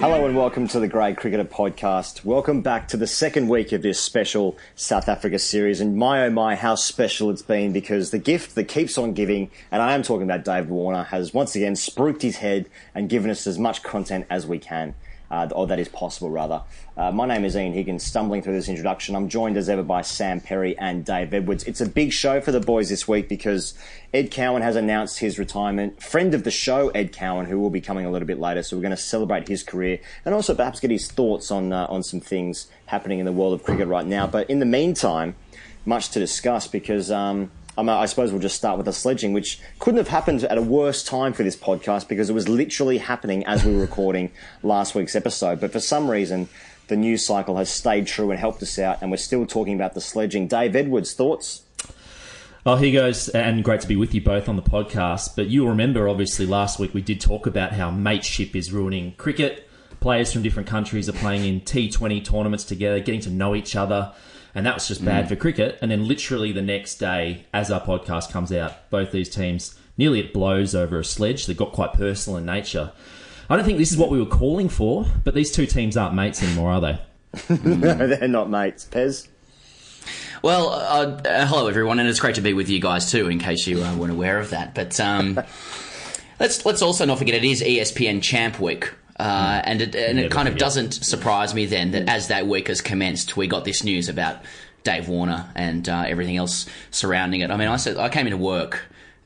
Hello and welcome to the Grade Cricketer podcast. Welcome back to the second week of this special South Africa series. And my oh my, how special it's been because the gift that keeps on giving, and I am talking about David Warner, has once again spruiked his head and given us as much content as we can. Uh, or that is possible, rather. Uh, my name is Ian Higgins, stumbling through this introduction. I'm joined as ever by Sam Perry and Dave Edwards. It's a big show for the boys this week because Ed Cowan has announced his retirement. Friend of the show, Ed Cowan, who will be coming a little bit later, so we're going to celebrate his career and also perhaps get his thoughts on uh, on some things happening in the world of cricket right now. But in the meantime, much to discuss because um, I'm, suppose we'll just start with the sledging, which couldn't have happened at a worse time for this podcast because it was literally happening as we were recording last week's episode. But for some reason, the news cycle has stayed true and helped us out, and we're still talking about the sledging. Dave Edwards, thoughts? Oh, Higgos, and great to be with you both on the podcast. But you'll remember, obviously, last week we did talk about how mateship is ruining cricket. Players from different countries are playing in T20 tournaments together, getting to know each other, and that was just bad mm. for cricket. And then, literally, the next day, as our podcast comes out, both these teams nearly it blows over a sledge that got quite personal in nature. I don't think this is what we were calling for, but these two teams aren't mates anymore, are they? No, they're not mates. Pez? Well, uh, uh, hello everyone, and it's great to be with you guys too. In case you uh, weren't aware of that, but um, let's let's also not forget it is ESPN Champ Week. Uh, and it, and it Never kind of doesn't surprise me then that as that week has commenced, we got this news about Dave Warner and uh, everything else surrounding it. I mean, I said I came into work,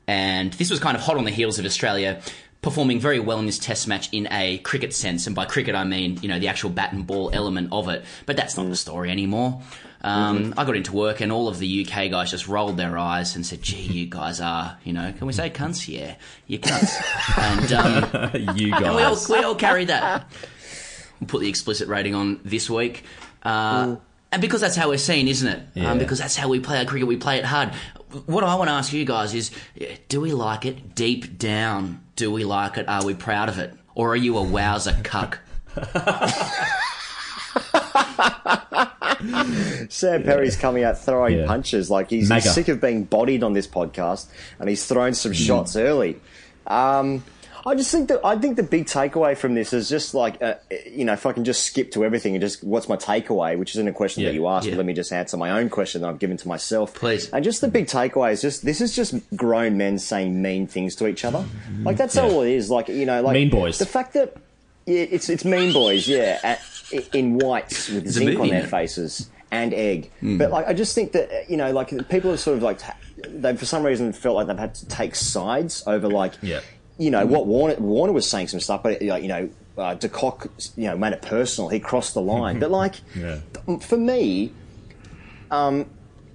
and this was kind of hot on the heels of Australia performing very well in this Test match in a cricket sense, and by cricket I mean you know the actual bat and ball element of it. But that's not the story anymore. Um, I got into work, and all of the UK guys just rolled their eyes and said, "Gee, you guys are, you know, can we say cunts? Yeah, you cunts." and um, you and we all, guys. we all carry that. We'll put the explicit rating on this week. Uh, and because that's how we're seen, isn't it? Yeah. Um, because that's how we play our cricket, we play it hard. What I want to ask you guys is do we like it deep down? Do we like it? Are we proud of it? Or are you a wowzer cuck? Sam Perry's coming out throwing Yeah. punches. Like he's, he's Mega. sick of being bodied on this podcast, and he's thrown some shots early. Um, I just think that I think the big takeaway from this is just like uh, you know if I can just skip to everything and just what's my takeaway, which isn't a question Yeah. that you asked, Yeah. but let me just answer my own question that I've given to myself. Please. And just the big takeaway is just this is just grown men saying mean things to each other. Like that's all it is. Like you know, like Mean boys. The fact that yeah, it's it's mean boys, yeah, at, in whites with a zinc on their faces and egg. But like, I just think that you know, like people have sort of like they for some reason felt like they've had to take sides over like, Yeah. You know, what Warner Warner was saying some stuff, but you know, uh, De Kock, you know, made it personal. He crossed the line, but like Yeah. for me, um,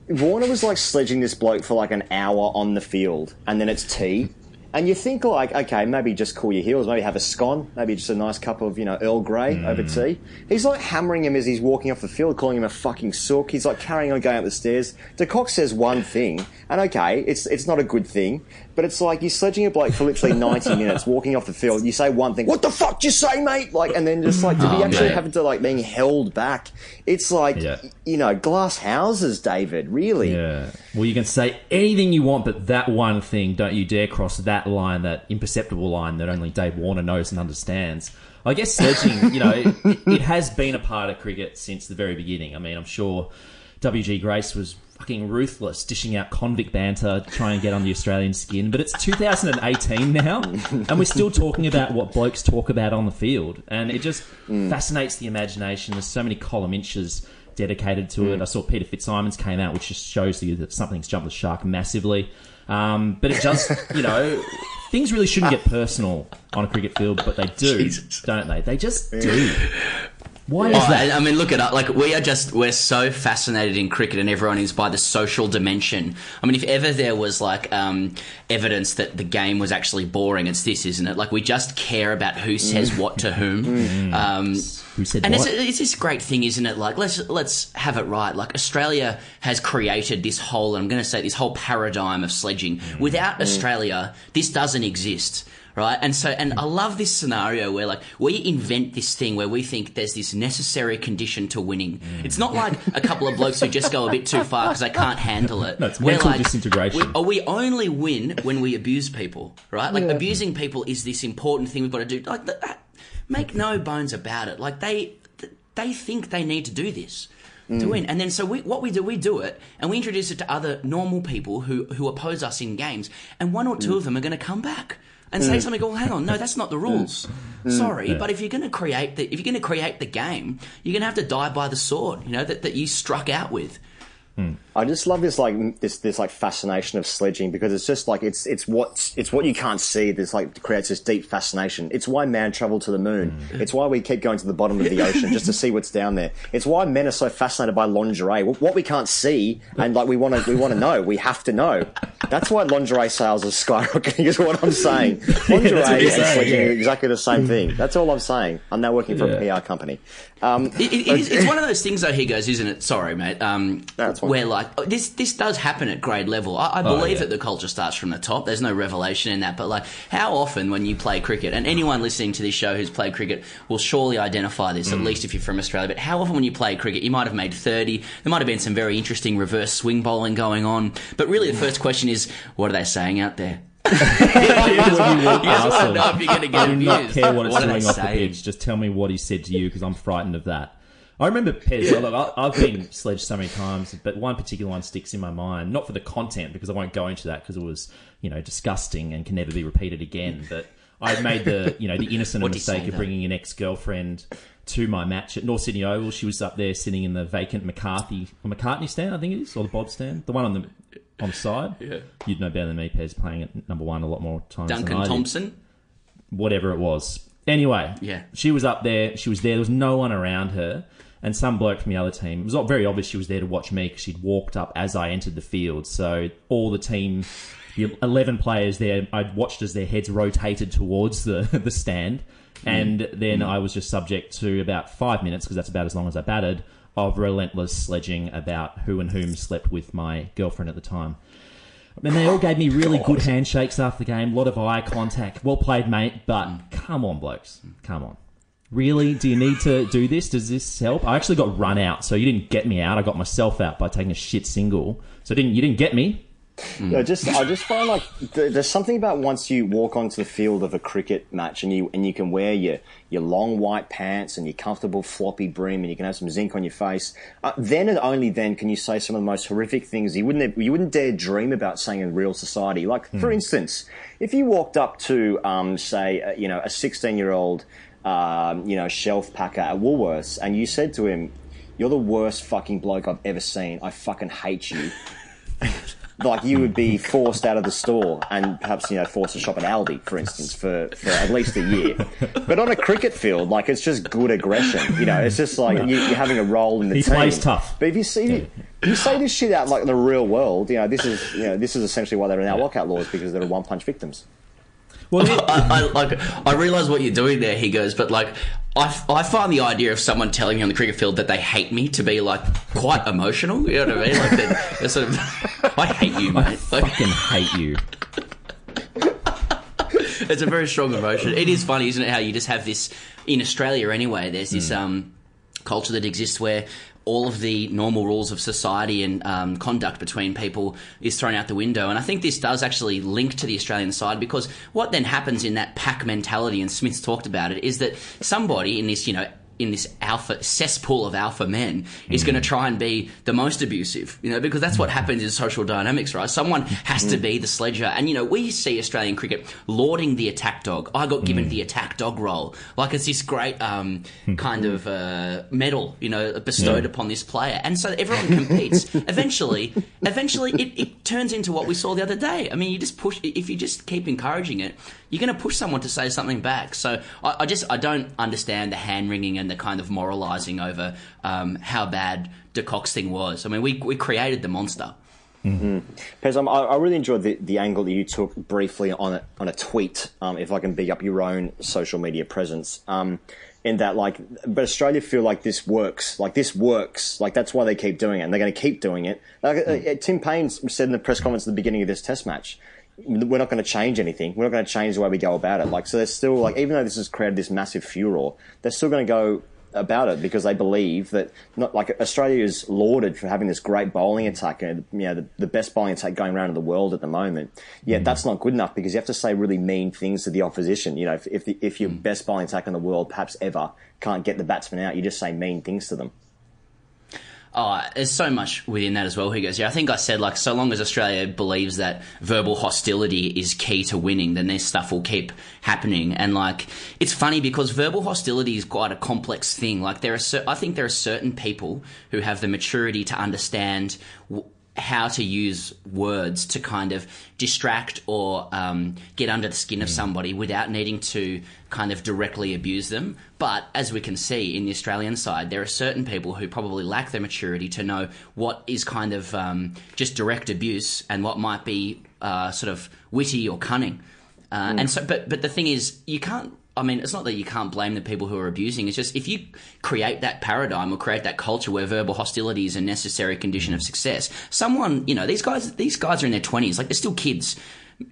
Warner was like sledging this bloke for like an hour on the field, and then it's tea. And you think like, okay, maybe just cool your heels, maybe have a scone, maybe just a nice cup of you know Earl Grey over tea. He's like hammering him as he's walking off the field, calling him a fucking sook. He's like carrying on going up the stairs. De Kock says one thing, and okay, it's it's not a good thing, but it's like you're sledging a bloke for literally ninety minutes, walking off the field. You say one thing, what the fuck did you say, mate? Like, and then just like to be Oh, actually mate. having to like being held back. It's like Yeah. you know glass houses, David. Really. Yeah. Well, you can say anything you want, but that one thing, don't you dare cross that line, that imperceptible line that only Dave Warner knows and understands. I guess sledging, you know, it, it has been a part of cricket since the very beginning. I mean, I'm sure WG Grace was fucking ruthless, dishing out convict banter, trying to get on the Australian skin. But it's 2018 now, and we're still talking about what blokes talk about on the field. And it just fascinates the imagination. There's so many column inches dedicated to it. I saw Peter Fitzsimons came out, which just shows you that something's jumped the shark massively. Um, but it just, you know, things really shouldn't get personal on a cricket field, but they do, Jesus. don't they? They just do. Why is that? I, I mean, look at it. Like we are just we're so fascinated in cricket, and everyone is by the social dimension. I mean, if ever there was like um, evidence that the game was actually boring, it's this, isn't it? Like we just care about who mm. says what to whom. Mm. Mm. Um, Who said and it's, what? it's this great thing, isn't it? Like let's let's have it right. Like Australia has created this whole, I'm going to say this whole paradigm of sledging. Without Australia, this doesn't exist. Right, and so, and I love this scenario where, like, we invent this thing where we think there's this necessary condition to winning. Mm. It's not like a couple of blokes who just go a bit too far because they can't handle it. No, it's We're mental like, disintegration. we- or we only win when we abuse people, right? Like abusing people is this important thing we've got to do. Like, that, uh, make no bones about it. Like they, they think they need to do this to mm. win, and then so we, what we do, we do it, and we introduce it to other normal people who who oppose us in games, and one or two mm. of them are going to come back. And say mm. something. Well, hang on, no, that's not the mm. rules. Mm. Sorry, but if you're going to create the if you're going to create the game, you're going to have to die by the sword. You know that, that you struck out with. I just love this like this this like fascination of sledging because it's just like it's it's what it's what you can't see. This like creates this deep fascination. It's why man traveled to the moon. It's why we keep going to the bottom of the ocean just to see what's down there. It's why men are so fascinated by lingerie. What we can't see and like we want to we want to know. We have to know. That's why lingerie sales are skyrocketing. Is what I'm saying. Lingerie what and you're saying, sledging yeah. are exactly the same thing. That's all I'm saying. I'm now working for Yeah. a PR company. Um, It, it, it is, it's one of those things, though. Higgos, isn't it? Sorry, mate. Um, That's where like oh, this this does happen at grade level. I, I believe Oh, yeah. that the culture starts from the top. There's no revelation in that. But like, how often when you play cricket, and anyone listening to this show who's played cricket will surely identify this. Mm. At least if you're from Australia. But how often when you play cricket, you might have made thirty. There might have been some very interesting reverse swing bowling going on. But really, the first question is, what are they saying out there? you just want to know if you're going to get I do not care what it's are they doing off the saying? pitch. Just tell me what he said to you because I'm frightened of that. I remember Pez. Look, I- I've been sledged so many times, but one particular one sticks in my mind. Not for the content because I won't go into that because it was, you know, disgusting and can never be repeated again. But I made the, you know, the innocent mistake of bringing an ex-girlfriend to my match at North Sydney Oval. She was up there sitting in the vacant McCarthy McCartney stand, I think it is, or the Bob stand, the one on the on the side. Yeah. You'd know better than me, Pez, playing at number one a lot more times than Duncan Thompson. whatever it was. Anyway, Yeah. she was up there. She was there. There was no one around her, and some bloke from the other team. It was not very obvious she was there to watch me because she'd walked up as I entered the field. So all the team, the eleven players there, I'd watched as their heads rotated towards the the stand, mm. and then mm. I was just subject to about five minutes because that's about as long as I batted of relentless sledging about who and whom slept with my girlfriend at the time. And they all gave me really good handshakes after the game, a lot of eye contact. Well played, mate, but mm. come on, blokes. Come on. Really? Do you need to do this? Does this help? I actually got run out, so you didn't get me out. I got myself out by taking a shit single. So didn't you didn't get me? I just I just find like there's something about once you walk onto the field of a cricket match and you and you can wear your your long white pants and your comfortable floppy brim and you can have some zinc on your face. Uh, then and only then can you say some of the most horrific things you wouldn't you wouldn't dare dream about saying in real society. Like for instance, if you walked up to um, say uh, you know a 16 year old um, you know shelf packer at Woolworths and you said to him, "You're the worst fucking bloke I've ever seen. I fucking hate you." like you would be forced out of the store and perhaps you know forced to shop at Aldi, for instance, for, for at least a year. But on a cricket field, like it's just good aggression. You know, it's just like you, you're having a role in the He team. plays tough. But if you see, if you say this shit out like in the real world, you know, this is you know this is essentially why they're in our lockout laws because they're one punch victims. Well, I, I like. I realise what you're doing there. Higgos, but like, I, I find the idea of someone telling me on the cricket field that they hate me to be like quite emotional. You know what I mean? Like, they're, they're sort of, I hate you, mate. Like, fucking hate you. it's a very strong emotion. It is funny, isn't it? How you just have this in Australia anyway. There's this um, culture that exists where all of the normal rules of society and um, conduct between people is thrown out the window. And I think this does actually link to the Australian side because what then happens in that pack mentality, and Smith's talked about it, is that somebody in this, you know, in this alpha cesspool of alpha men is going to try and be the most abusive, you know, because that's what happens in social dynamics, right? Someone has to be the sledger. And, you know, we see Australian cricket lauding the attack dog. I got given the attack dog role. Like it's this great um, kind of uh, medal, you know, bestowed upon this player. And so everyone competes. eventually, eventually it, it turns into what we saw the other day. I mean, you just push, if you just keep encouraging it, you're going to push someone to say something back. So I, I just, I don't understand the hand wringing and the kind of moralising over um, how bad De Kock's thing was. I mean, we, we created the monster. Pez, um, I, I really enjoyed the, the angle that you took briefly on a, on a tweet, um, if I can big up your own social media presence. Um, in that, like, but Australia feel like this works. Like, this works. Like, that's why they keep doing it, and they're going to keep doing it. Like, uh, Tim Paine said in the press conference at the beginning of this test match, we're not going to change anything. We're not going to change the way we go about it. Like, so they're still, like, even though this has created this massive furor, they're still going to go about it because they believe that not like Australia is lauded for having this great bowling attack and you know the, the best bowling attack going around in the world at the moment. Yet mm-hmm. that's not good enough because you have to say really mean things to the opposition. You know, if if, the, if your mm. best bowling attack in the world, perhaps ever, can't get the batsman out, you just say mean things to them. Oh, there's so much within that as well. Higgos, yeah, I think I said like, so long as Australia believes that verbal hostility is key to winning, then this stuff will keep happening. And like, it's funny because verbal hostility is quite a complex thing. Like, there are, cer- I think there are certain people who have the maturity to understand. W- how to use words to kind of distract or um, get under the skin of somebody without needing to kind of directly abuse them. But as we can see in the Australian side, there are certain people who probably lack the maturity to know what is kind of um, just direct abuse and what might be uh, sort of witty or cunning. Uh, And so, but but the thing is, you can't. I mean, it's not that you can't blame the people who are abusing. It's just if you create that paradigm or create that culture where verbal hostility is a necessary condition of success, someone, you know, these guys, these guys are in their twenties, like they're still kids,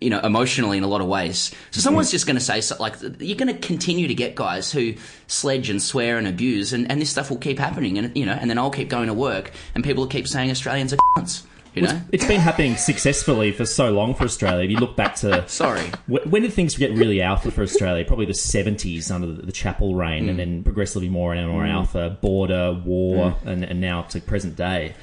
you know, emotionally in a lot of ways. So someone's mm. just going to say, so, like, you're going to continue to get guys who sledge and swear and abuse, and, and this stuff will keep happening, and you know, and then I'll keep going to work, and people will keep saying Australians are cunts, you know. It's been happening successfully for so long for Australia. If you look back to Sorry. Wh- When did things get really alpha for Australia? Probably the 70s under the, the Chappell reign, and hmm. then progressively more and more hmm. alpha, Border, Waugh, hmm. and, and now to present day.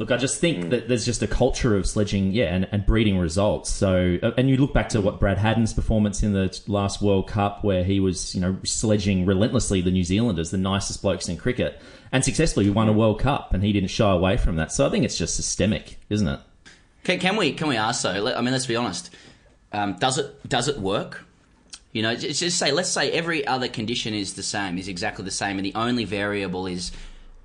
Look, I just think that there's just a culture of sledging, yeah, and, and breeding results. So, uh, and you look back to what Brad Haddin's performance in the last World Cup, where he was, you know, sledging relentlessly the New Zealanders, the nicest blokes in cricket, and successfully you won a World Cup, and he didn't shy away from that. So I think it's just systemic, isn't it? Can, can we can we ask though? I mean, let's be honest. Um, does it does it work? You know, just, just say let's say every other condition is the same, is exactly the same, and the only variable is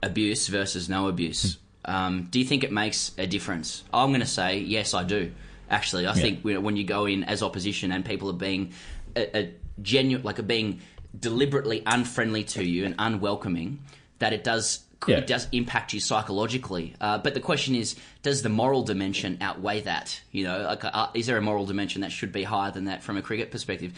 abuse versus no abuse. Um, do you think it makes a difference? I'm going to say yes, I do. Actually, I think you know, when you go in as opposition and people are being a, a genuine, like are being deliberately unfriendly to you and unwelcoming, that it does Yeah. it does impact you psychologically. Uh, but the question is, does the moral dimension outweigh that? You know, like, uh, is there a moral dimension that should be higher than that from a cricket perspective?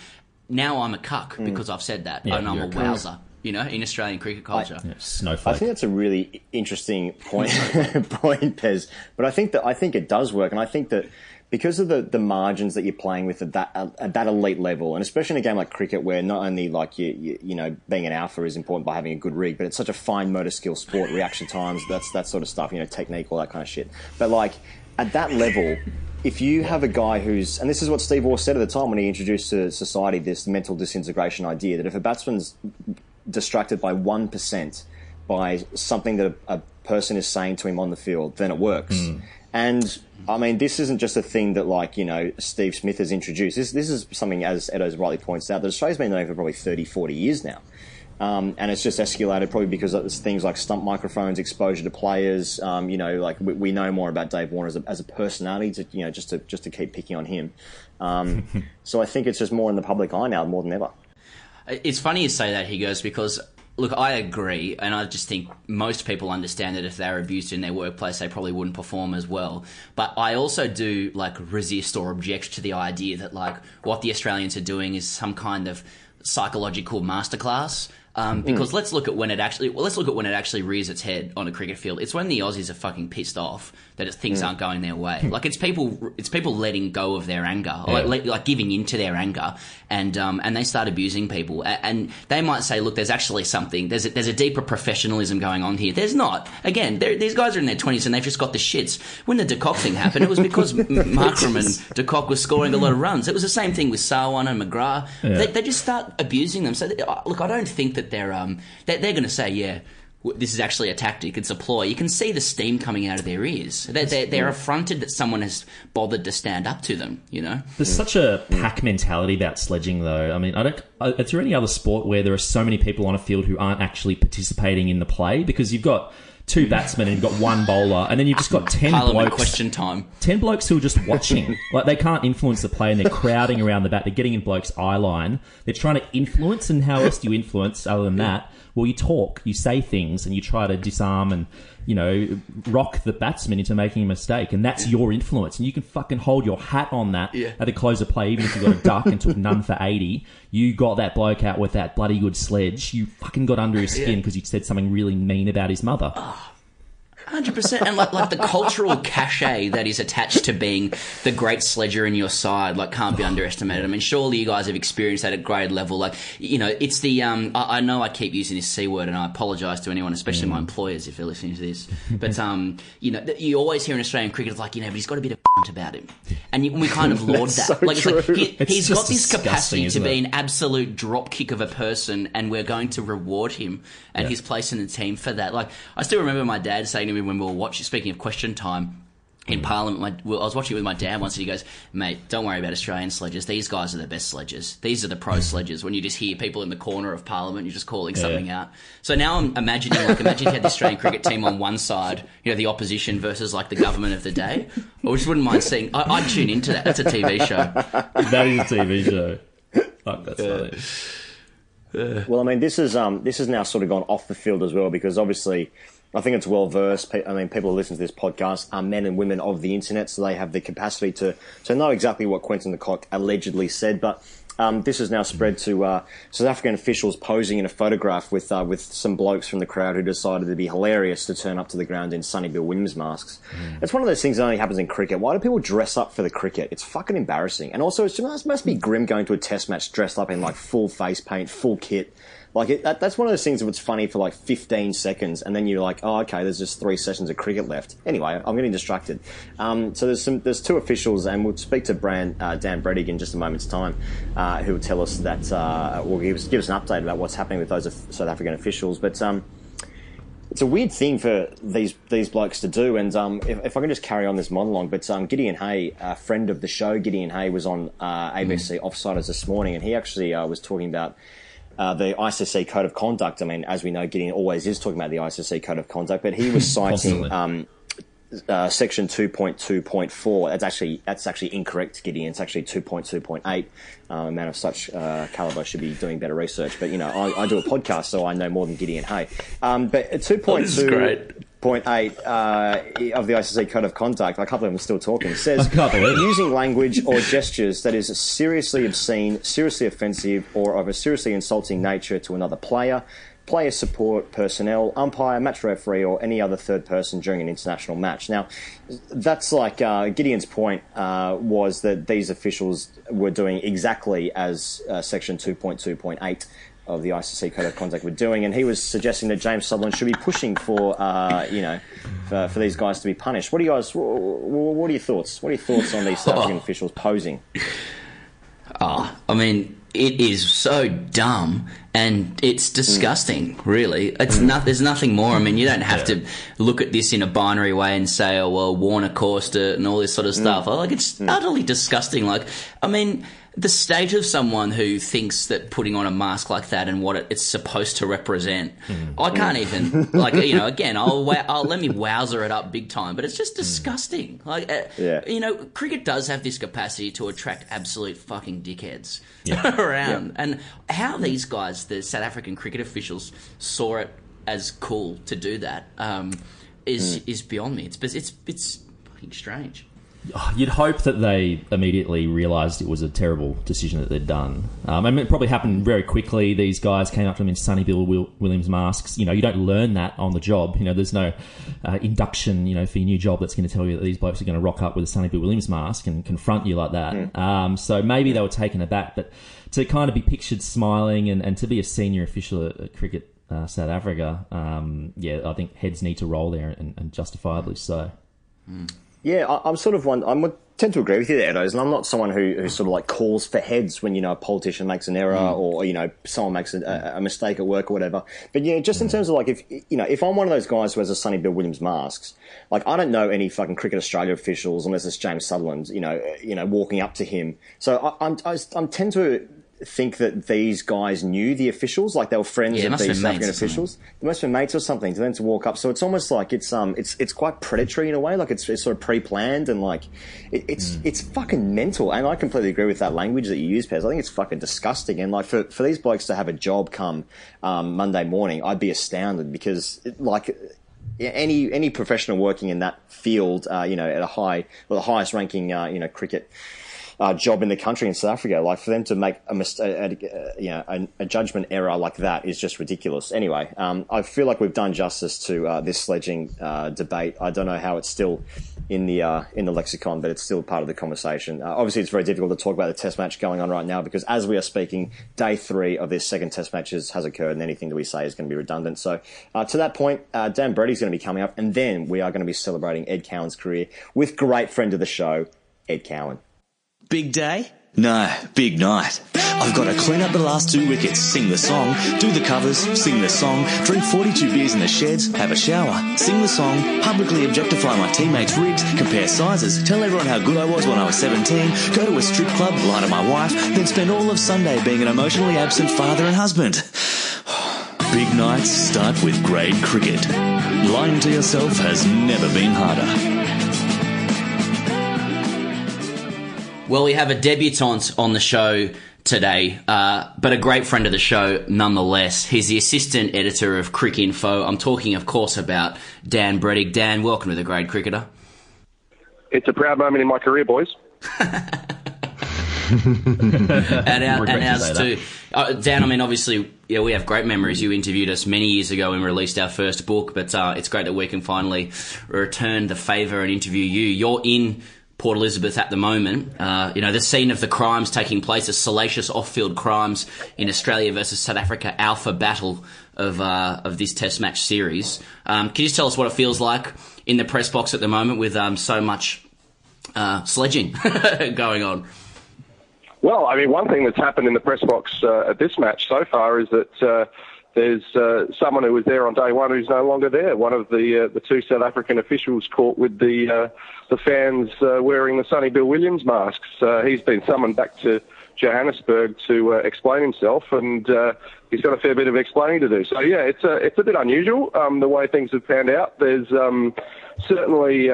Now I'm a cuck because I've said that, Yeah, and I'm a a cuck. wowzer. You know, in Australian cricket culture. I Snowflake. I think that's a really interesting point, point, Pez. But I think that I think it does work, and I think that because of the, the margins that you're playing with at that at that elite level, and especially in a game like cricket, where not only like you, you you know being an alpha is important by having a good rig, but it's such a fine motor skill sport, reaction times, that's that sort of stuff, you know, technique, all that kind of shit. But like at that level. If you have a guy who's, and this is what Steve Waugh said at the time when he introduced to society this mental disintegration idea, that if a batsman's distracted by 1% by something that a, a person is saying to him on the field, then it works. Hmm. And I mean, this isn't just a thing that, like, you know, Steve Smith has introduced. This, this is something, as Edo's rightly points out, that Australia's been doing for probably 30, 40 years now. Um, and it's just escalated probably because of things like stump microphones, exposure to players. Um, you know, like we, we know more about Dave Warner as a, as a personality, to, you know, just to just to keep picking on him. Um, so I think it's just more in the public eye now more than ever. It's funny you say that, Higgos, because look, I agree, and I just think most people understand that if they're abused in their workplace, they probably wouldn't perform as well. But I also do like resist or object to the idea that like what the Australians are doing is some kind of psychological masterclass. Um, because let's look at when it actually well, let's look at when it actually rears its head on a cricket field. It's when the Aussies are fucking pissed off that things aren't going their way. like it's people it's people letting go of their anger, like, Yeah. let- like giving into their anger, and um, and they start abusing people. A- And they might say, look, there's actually something. There's a, there's a deeper professionalism going on here. There's not. Again, these guys are in their twenties and they've just got the shits. When the De Kock thing happened, it was because Markram and De Kock were scoring a lot of runs. It was the same thing with Sarwan and McGrath. They, they just start abusing them. So they, uh, look, I don't think that they're um they're, they're going to say, yeah. W- This is actually a tactic. It's a ploy. You can see the steam coming out of their ears. They're, they're, they're affronted that someone has bothered to stand up to them. You know. There's mm. such a mm. pack mentality about sledging, though. I mean, I don't. uh, Is there any other sport where there are so many people on a field who aren't actually participating in the play? Because you've got two batsmen and you've got one bowler, and then you've just got ten Parliament blokes. question time. Ten blokes who are just watching. like they can't influence the play, and they're crowding around the bat. They're getting in blokes' eye line. They're trying to influence, and how else do you influence other than that? Well, you talk, you say things, and you try to disarm and you know rock the batsman into making a mistake, and that's your influence. And you can fucking hold your hat on that Yeah. at the close of play, even if you got a duck and took none for eighty. You got that bloke out with that bloody good sledge. You fucking got under his skin because you said something really mean about his mother. Ah, Hundred percent, and like like the cultural cachet that is attached to being the great sledger in your side, like can't be underestimated. I mean, surely you guys have experienced that at grade level. Like, you know, it's the um. I, I know I keep using this c word, and I apologise to anyone, especially my employers, if they're listening to this. But um, you know, you always hear in Australian cricket, it's like you know, but he's got a bit of about him, and you, we kind of laud that. so like, it's like he, just got this capacity to be an absolute drop kick of a person, and we're going to reward him and his place in the team for that. Like, I still remember my dad saying to me when we were watching, speaking of question time. In Parliament, my, well, I was watching it with my dad once, and he goes, "Mate, don't worry about Australian sledges. These guys are the best sledges. These are the pro sledges." When you just hear people in the corner of Parliament, you're just calling something out. So now I'm imagining, like, imagine you had the Australian cricket team on one side, you know, the opposition versus like the government of the day. I just wouldn't mind seeing. I, I'd tune into that. That's a TV show. that is a TV show. Fuck, that's funny. Well, I mean, this is um, this has now sort of gone off the field as well because obviously, I think it's well versed. I mean, people who listen to this podcast are men and women of the internet, so they have the capacity to to know exactly what Quinton de Kock allegedly said. But um, this has now spread to uh, South African officials posing in a photograph with uh, with some blokes from the crowd who decided to be hilarious to turn up to the ground in Sonny Bill Williams masks. It's one of those things that only happens in cricket. Why do people dress up for the cricket? It's fucking embarrassing. And also, it's, it must be grim going to a test match dressed up in like full face paint, full kit. Like it, that, that's one of those things that's funny for like 15 seconds, and then you're like, oh, okay, there's just three sessions of cricket left. Anyway, I'm getting distracted. Um, so there's some there's two officials, and we'll speak to Brand, uh, Dan Brettig in just a moment's time, uh, who will tell us that, uh, will give us, give us an update about what's happening with those South African officials. But um, it's a weird thing for these these blokes to do. And um, if, if I can just carry on this monologue, but um, Gideon Haigh, a friend of the show, Gideon Haigh was on uh, ABC Offsiders this morning, and he actually uh, was talking about. Uh, the ICC code of conduct. I mean, as we know, Gideon always is talking about the ICC code of conduct, but he was citing um, uh, section two point two point four. That's actually that's actually incorrect, Gideon. It's actually two point two point eight. Uh, a man of such uh, caliber should be doing better research. But you know, I, I do a podcast, so I know more than Gideon Haigh. Um, but two point two great. Point eight uh, of the ICC code of conduct. I can't believe I'm still talking. Says I can't believe it. using language or gestures that is seriously obscene, seriously offensive, or of a seriously insulting nature to another player, player support personnel, umpire, match referee, or any other third person during an international match. Now, that's like uh, Gideon's point uh, was that these officials were doing exactly as uh, Section 2.2.8 of the ICC Code of Conduct were doing, and he was suggesting that James Sutherland should be pushing for, uh, you know, for, for these guys to be punished. What are you guys? wh- wh- What are your thoughts? What are your thoughts on these South African oh. officials posing? Oh, I mean, it is so dumb and it's mm. disgusting, really. It's mm. not, there's nothing more. I mean, you don't have to look at this in a binary way and say, oh, well, Warner caused it and all this sort of mm. stuff. Like, it's utterly disgusting. Like, I mean, the state of someone who thinks that putting on a mask like that and what it, it's supposed to represent, I can't even, like, you know, again, I'll, wa- I'll let me wowzer it up big time, but it's just disgusting. Like, uh, Yeah. you know, cricket does have this capacity to attract absolute fucking dickheads around. And how these guys, the South African cricket officials, saw it as cool to do that um, is is beyond me. It's it's it's fucking strange. You'd hope that they immediately realised it was a terrible decision that they'd done. Um, I mean, it probably happened very quickly. These guys came up to them in Sonny Bill Will- Williams masks. You know, you don't learn that on the job. You know, there's no uh, induction, you know, for your new job that's going to tell you that these blokes are going to rock up with a Sonny Bill Williams mask and confront you like that. Um, so maybe they were taken aback, but to kind of be pictured smiling and, and to be a senior official at, at cricket uh, South Africa, um, yeah, I think heads need to roll there and, and justifiably so. Yeah, I, I'm sort of one. I tend to agree with you there, Edos, and I'm not someone who, who sort of like calls for heads when you know a politician makes an error mm. or you know someone makes a, a mistake at work or whatever. But yeah, just in mm. terms of like if you know if I'm one of those guys who has a Sonny Bill Williams masks, like I don't know any fucking Cricket Australia officials unless it's James Sutherland, you know, you know, walking up to him. So I, I'm I, I'm tend to think that these guys knew the officials, like they were friends Yeah, of these South African mates or something. officials. They must have been mates or something to then to walk up. So it's almost like it's um it's it's quite predatory in a way. Like it's, it's sort of pre-planned and like it, it's Hmm. it's fucking mental. And I completely agree with that language that you use, Pez. I think it's fucking disgusting. And like for for these blokes to have a job come um, Monday morning, I'd be astounded because it, like. yeah, Any any professional working in that field, uh, you know, at a high, well, the highest ranking, uh, you know, cricket uh, job in the country in South Africa. Like for them to make a, mis- a, a, you know, a, a judgment error like that is just ridiculous. Anyway, um, I feel like we've done justice to uh, this sledging uh, debate. I don't know how it's still in the uh, in the lexicon, but it's still part of the conversation. Uh, obviously, it's very difficult to talk about the Test match going on right now because as we are speaking, day three of this second Test match has, has occurred, and anything that we say is going to be redundant. So, uh, to that point, uh, Dan Brettig's going to be coming up, and then we are going to be celebrating Ed Cowan's career with great friend of the show, Ed Cowan. Big day? No, big night. I've got to clean up the last two wickets, sing the song, do the covers, sing the song, drink 42 beers in the sheds, have a shower, sing the song, publicly objectify my teammates' rigs, compare sizes, tell everyone how good I was when I was 17, go to a strip club, lie to my wife, then spend all of Sunday being an emotionally absent father and husband. Big nights start with grade cricket. Lying to yourself has never been harder. Well, we have a debutante on the show today, uh, but a great friend of the show nonetheless. He's the assistant editor of Cricinfo. I'm talking, of course, about Dan Brettig. Dan, welcome to the Grade Cricketer. It's a proud moment in my career, boys. and, our, and to ours say too. Uh, Dan, I mean, obviously, yeah, we have great memories. You interviewed us many years ago when we released our first book, but uh, it's great that we can finally return the favour and interview you. You're in Port Elizabeth at the moment. Uh, you know, the scene of the crimes taking place, the salacious off-field crimes in Australia versus South Africa, alpha battle of uh, of this Test match series. Um, can you just tell us what it feels like in the press box at the moment with um, so much uh, sledging going on? Well, I mean, one thing that's happened in the press box uh, at this match so far is that uh, there's uh, someone who was there on day one who's no longer there. One of the uh, the two South African officials caught with the uh, the fans uh, wearing the Sonny Bill Williams masks. Uh, he's been summoned back to Johannesburg to uh, explain himself, and he's got a fair bit of explaining to do. So yeah, it's a it's a bit unusual um, the way things have panned out. There's um, certainly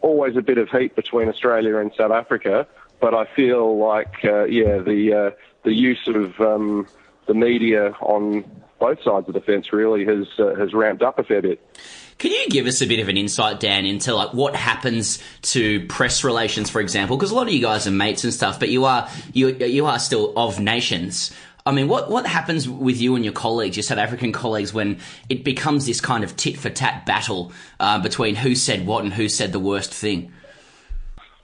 always a bit of heat between Australia and South Africa, but I feel like yeah the the use of um, the media on both sides of the fence really has uh, has ramped up a fair bit. Can you give us a bit of an insight, Dan, into like what happens to press relations, for example? Because a lot of you guys are mates and stuff, but you are you you are still of nations. I mean, what what happens with you and your colleagues, your South African colleagues, when it becomes this kind of tit for tat battle uh, between who said what and who said the worst thing?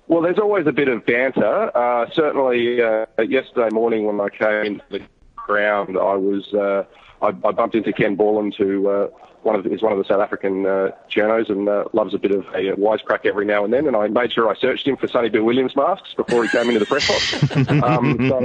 Well, there's always a bit of banter. Uh, certainly, uh, yesterday morning when I came into the ground, I was uh, I, I bumped into Ken Borland, who uh, one of is one of the South African uh, journos and uh, loves a bit of a wisecrack every now and then. And I made sure I searched him for Sonny Bill Williams masks before he came into the press box. um, so,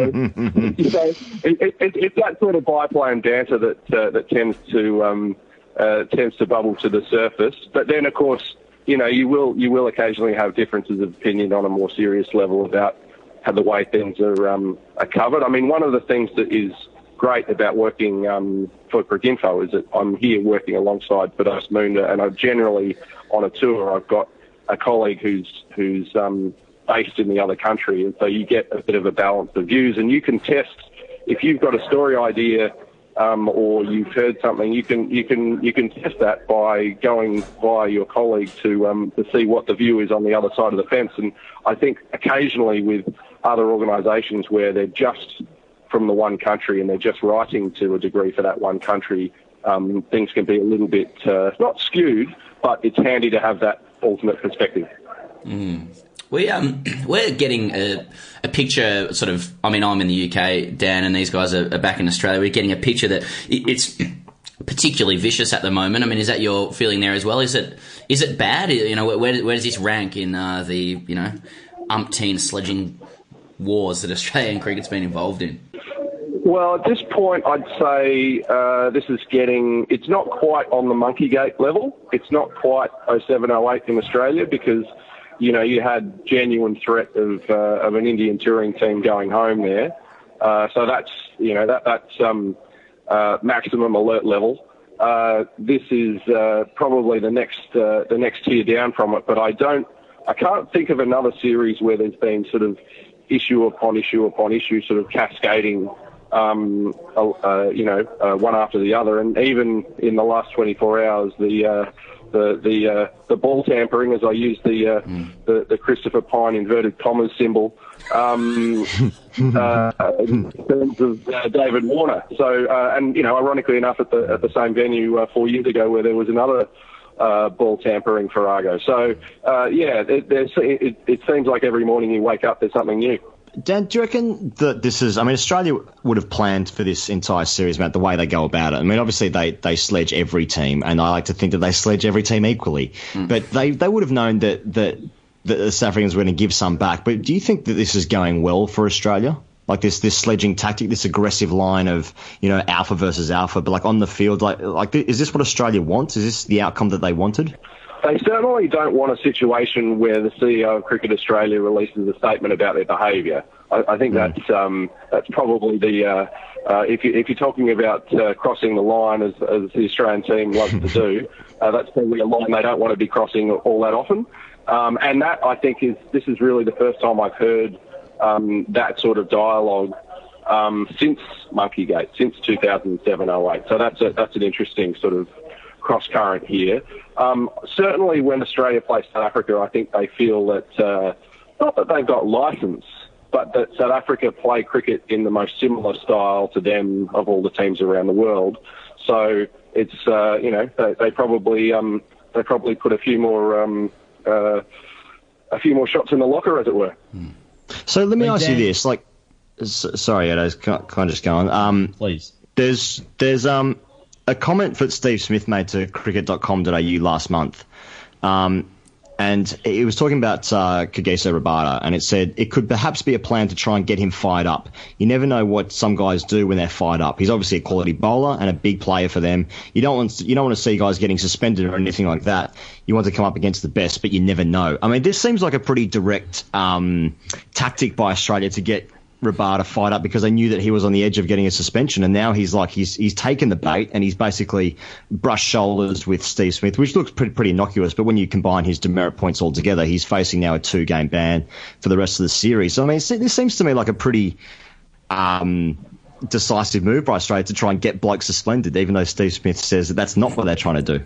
so it, it, it, it's that sort of byplay and banter that uh, that tends to um, uh, tends to bubble to the surface. But then, of course you know, you will you will occasionally have differences of opinion on a more serious level about how the way things are um, are covered. I mean, one of the things that is great about working um, for Cricinfo is that I'm here working alongside Firdose Moonda, and I'm generally on a tour. I've got a colleague who's who's um, based in the other country, and so you get a bit of a balance of views, and you can test if you've got a story idea um, or you've heard something, you can you can you can test that by going via your colleague to um, to see what the view is on the other side of the fence. And I think occasionally with other organisations where they're just from the one country and they're just writing to a degree for that one country, um, things can be a little bit uh, not skewed, but it's handy to have that alternate perspective. Mm. We um we're getting a, a picture sort of I mean I'm in the UK Dan and these guys are, are back in Australia we're getting a picture that it's particularly vicious at the moment I mean is that your feeling there as well is it is it bad you know where, where does this rank in uh, the you know umpteen sledging wars that Australian cricket's been involved in well, at this point, I'd say uh, this is getting, it's not quite on the monkey gate level. It's not quite 07, 08 in Australia because you know, you had genuine threat of uh, of an Indian touring team going home there. Uh, so that's you know that that's um, uh, maximum alert level. Uh, this is uh, probably the next the next tier down from it, but I don't I can't think of another series where there's been sort of issue upon issue upon issue, sort of cascading. Um, you know, one after the other, and even in the last 24 hours, the the the uh, the ball tampering, as I use the, uh, mm. the the Christopher Pyne inverted commas symbol, um, uh, in terms of uh, David Warner. So, uh, and you know, ironically enough, at the at the same venue uh, four years ago, where there was another. Ball tampering Farrago. So, yeah, it, it, it seems like every morning you wake up, there's something new. Dan, do you reckon that this is? I mean, Australia would have planned for this entire series about the way they go about it. I mean, obviously they, they sledge every team, and I like to think that they sledge every team equally. Mm. But they, they would have known that that, that the South Africans were going to give some back. But do you think that this is going well for Australia? Like this this sledging tactic, this aggressive line of you know alpha versus alpha, but like on the field, like like is this what Australia wants? Is this the outcome that they wanted? They certainly don't want a situation where the CEO of Cricket Australia releases a statement about their behaviour. I, I, think mm. that's um, that's probably the uh, uh, if you if you're talking about uh, crossing the line as, as the Australian team loves to do, uh, that's probably a line they don't want to be crossing all that often. Um, and that I think is this is really the first time I've heard um, that sort of dialogue um, since Monkeygate, since 2007-08. So that's a, that's an interesting sort of cross current here. Um, certainly, when Australia plays South Africa, I think they feel that uh, not that they've got license, but that South Africa play cricket in the most similar style to them of all the teams around the world. So it's uh, you know they, they probably um, they probably put a few more um, uh, a few more shots in the locker, as it were. So let me ask you this: like, sorry, Edo, can't, can't just go on. Um, Please. There's there's um a comment that Steve Smith made to cricket.com.au last month. Um, and he was talking about uh, Kagiso Rabada, and it said it could perhaps be a plan to try and get him fired up. You never know what some guys do when they're fired up. He's obviously a quality bowler and a big player for them. You don't want to, you don't want to see guys getting suspended or anything like that. You want to come up against the best, but you never know. I mean, this seems like a pretty direct um, tactic by Australia to get Rabada fight up because they knew that he was on the edge of getting a suspension, and now he's like he's he's taken the bait and he's basically brushed shoulders with Steve Smith, which looks pretty pretty innocuous. But when you combine his demerit points all together, he's facing now a two game ban for the rest of the series. So I mean, this seems to me like a pretty um, decisive move by Australia to try and get blokes suspended, even though Steve Smith says that that's not what they're trying to do.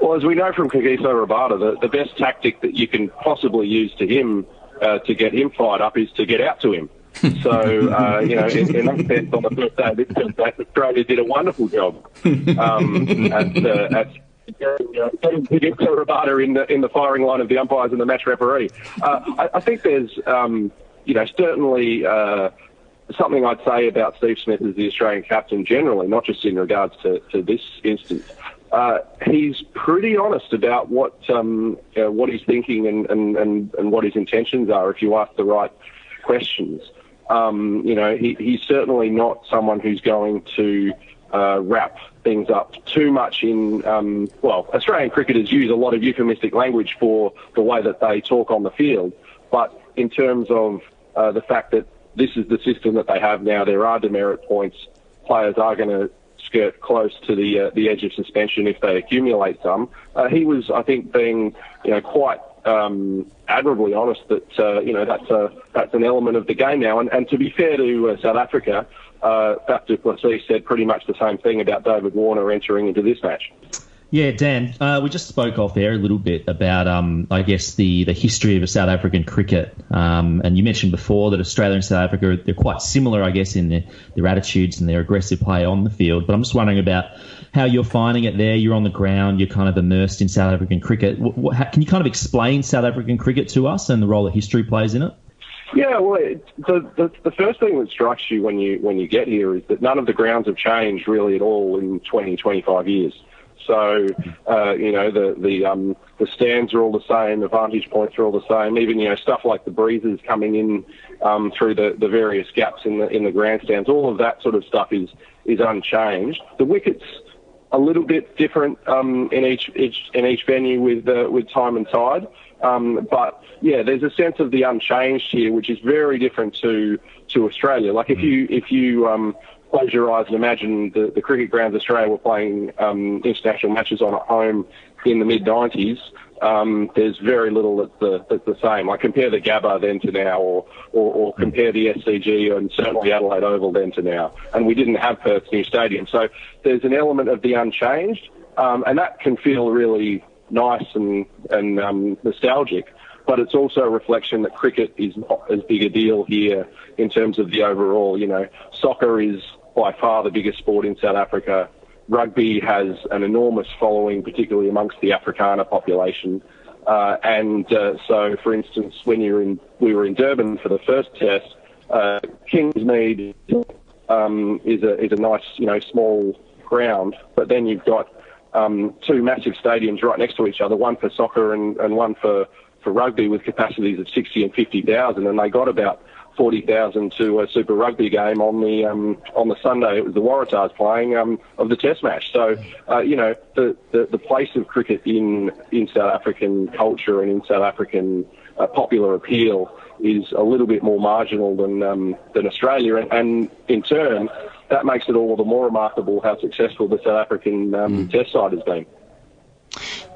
Well, as we know from Kagiso Rabada, the, the best tactic that you can possibly use to him uh, to get him fired up is to get out to him. So, uh, you know, in, in that sense, on the first day of this contest, Australia did a wonderful job um, at, uh, at getting Kagiso Rabada in the in the firing line of the umpires and the match referee. Uh, I, I, think there's, um, you know, certainly uh, something I'd say about Steve Smith as the Australian captain generally, not just in regards to, to this instance. Uh, he's pretty honest about what um, you know, what he's thinking and, and, and, and what his intentions are. If you ask the right questions. Um, you know, he, he's certainly not someone who's going to uh, wrap things up too much in, um, well, Australian cricketers use a lot of euphemistic language for the way that they talk on the field. But in terms of uh, the fact that this is the system that they have now, there are demerit points, players are going to skirt close to the uh, the edge of suspension if they accumulate some. Uh, he was, I think, being you know quite um, admirably honest that uh, you know that's a that's an element of the game now. And, and to be fair to uh, South Africa, uh, du Plessis said pretty much the same thing about David Warner entering into this match. Yeah, Dan, uh, we just spoke off air a little bit about, um, I guess, the, the history of South African cricket. Um, and you mentioned before that Australia and South Africa, they're quite similar, I guess, in their, their attitudes and their aggressive play on the field. But I'm just wondering about how you're finding it there. You're on the ground, you're kind of immersed in South African cricket. What, how, can you kind of explain South African cricket to us and the role that history plays in it? Yeah, well, it, the, the the first thing that strikes you when you when you get here is that none of the grounds have changed really at all in 20, 25 years. So, uh, you know, the the um, the stands are all the same, the vantage points are all the same. Even you know stuff like the breezes coming in um, through the, the various gaps in the in the grandstands, all of that sort of stuff is is unchanged. The wickets a little bit different um, in each, each in each venue with uh, with time and tide. Um, but yeah, there's a sense of the unchanged here, which is very different to to Australia. Like if you if you um, close your eyes and imagine the, the cricket grounds Australia were playing um, international matches on at home in the mid 90s, um, there's very little that's the, that's the same. I compare the Gabba then to now, or, or, or compare the SCG and certainly Adelaide Oval then to now. And we didn't have Perth's new stadium. So there's an element of the unchanged, um, and that can feel really nice and, and um, nostalgic. But it's also a reflection that cricket is not as big a deal here in terms of the overall. You know, soccer is by far the biggest sport in South Africa. Rugby has an enormous following, particularly amongst the Afrikaner population. Uh, and uh, so, for instance, when in, we were in Durban for the first test, uh, Kingsmead um, is a is a nice, you know, small ground. But then you've got um, two massive stadiums right next to each other, one for soccer and, and one for, for rugby with capacities of 60 and 50,000. And they got about 40,000 to a Super Rugby game on the um, on the Sunday. It was the Waratahs playing um, of the Test match. So uh, you know the, the, the place of cricket in in South African culture and in South African uh, popular appeal is a little bit more marginal than um, than Australia, and, and, in turn that makes it all the more remarkable how successful the South African um, mm. Test side has been.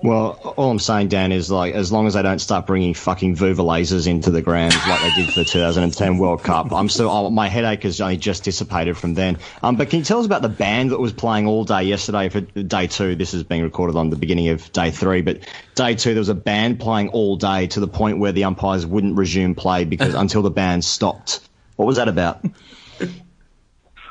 Well, all I'm saying, Dan, is like as long as they don't start bringing fucking Vuvuzelas into the ground like they did for the 2010 World Cup, I'm still oh, my headache has only just dissipated from then. Um, but can you tell us about the band that was playing all day yesterday for day two? This is being recorded on the beginning of day three, but day two there was a band playing all day to the point where the umpires wouldn't resume play because until the band stopped. What was that about?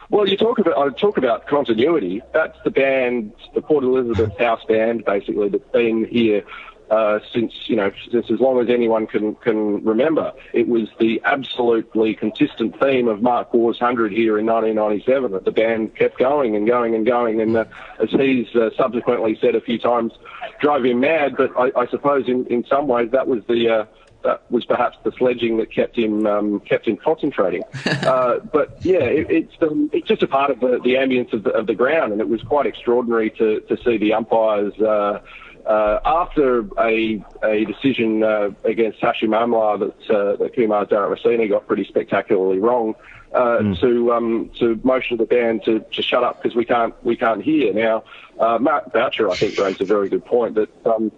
Well, you talk about I talk about continuity. That's the band, the Port Elizabeth House Band, basically that's been here uh, since you know since as long as anyone can can remember. It was the absolutely consistent theme of Mark Waugh's hundred here in 1997 that the band kept going and going and going, and uh, as he's uh, subsequently said a few times, drove him mad. But I, I suppose in in some ways that was the uh, that was perhaps the sledging that kept him um, kept him concentrating. uh, but yeah, it, it's um, it's just a part of the, the ambience of the, of the ground, and it was quite extraordinary to to see the umpires. Uh, uh, after a, a decision uh, against Hashim Amla that, uh, that Kumar got pretty spectacularly wrong, uh, mm. to um, to motion the band to, to shut up because we can't we can't hear. Now, uh, Mark Boucher I think raised a very good point that um,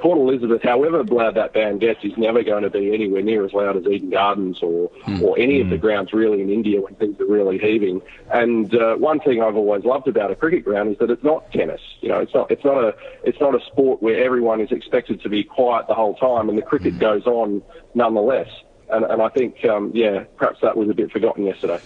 Port Elizabeth, however loud that band gets, is never going to be anywhere near as loud as Eden Gardens or mm. or any of the hmm. grounds really in India when things are really heaving. And uh, one thing I've always loved about a cricket ground is that it's not tennis. You know, it's not it's not a it's not a sport where everyone is expected to be quiet the whole time, and the cricket mm. goes on nonetheless. And, and I think, um, yeah, perhaps that was a bit forgotten yesterday.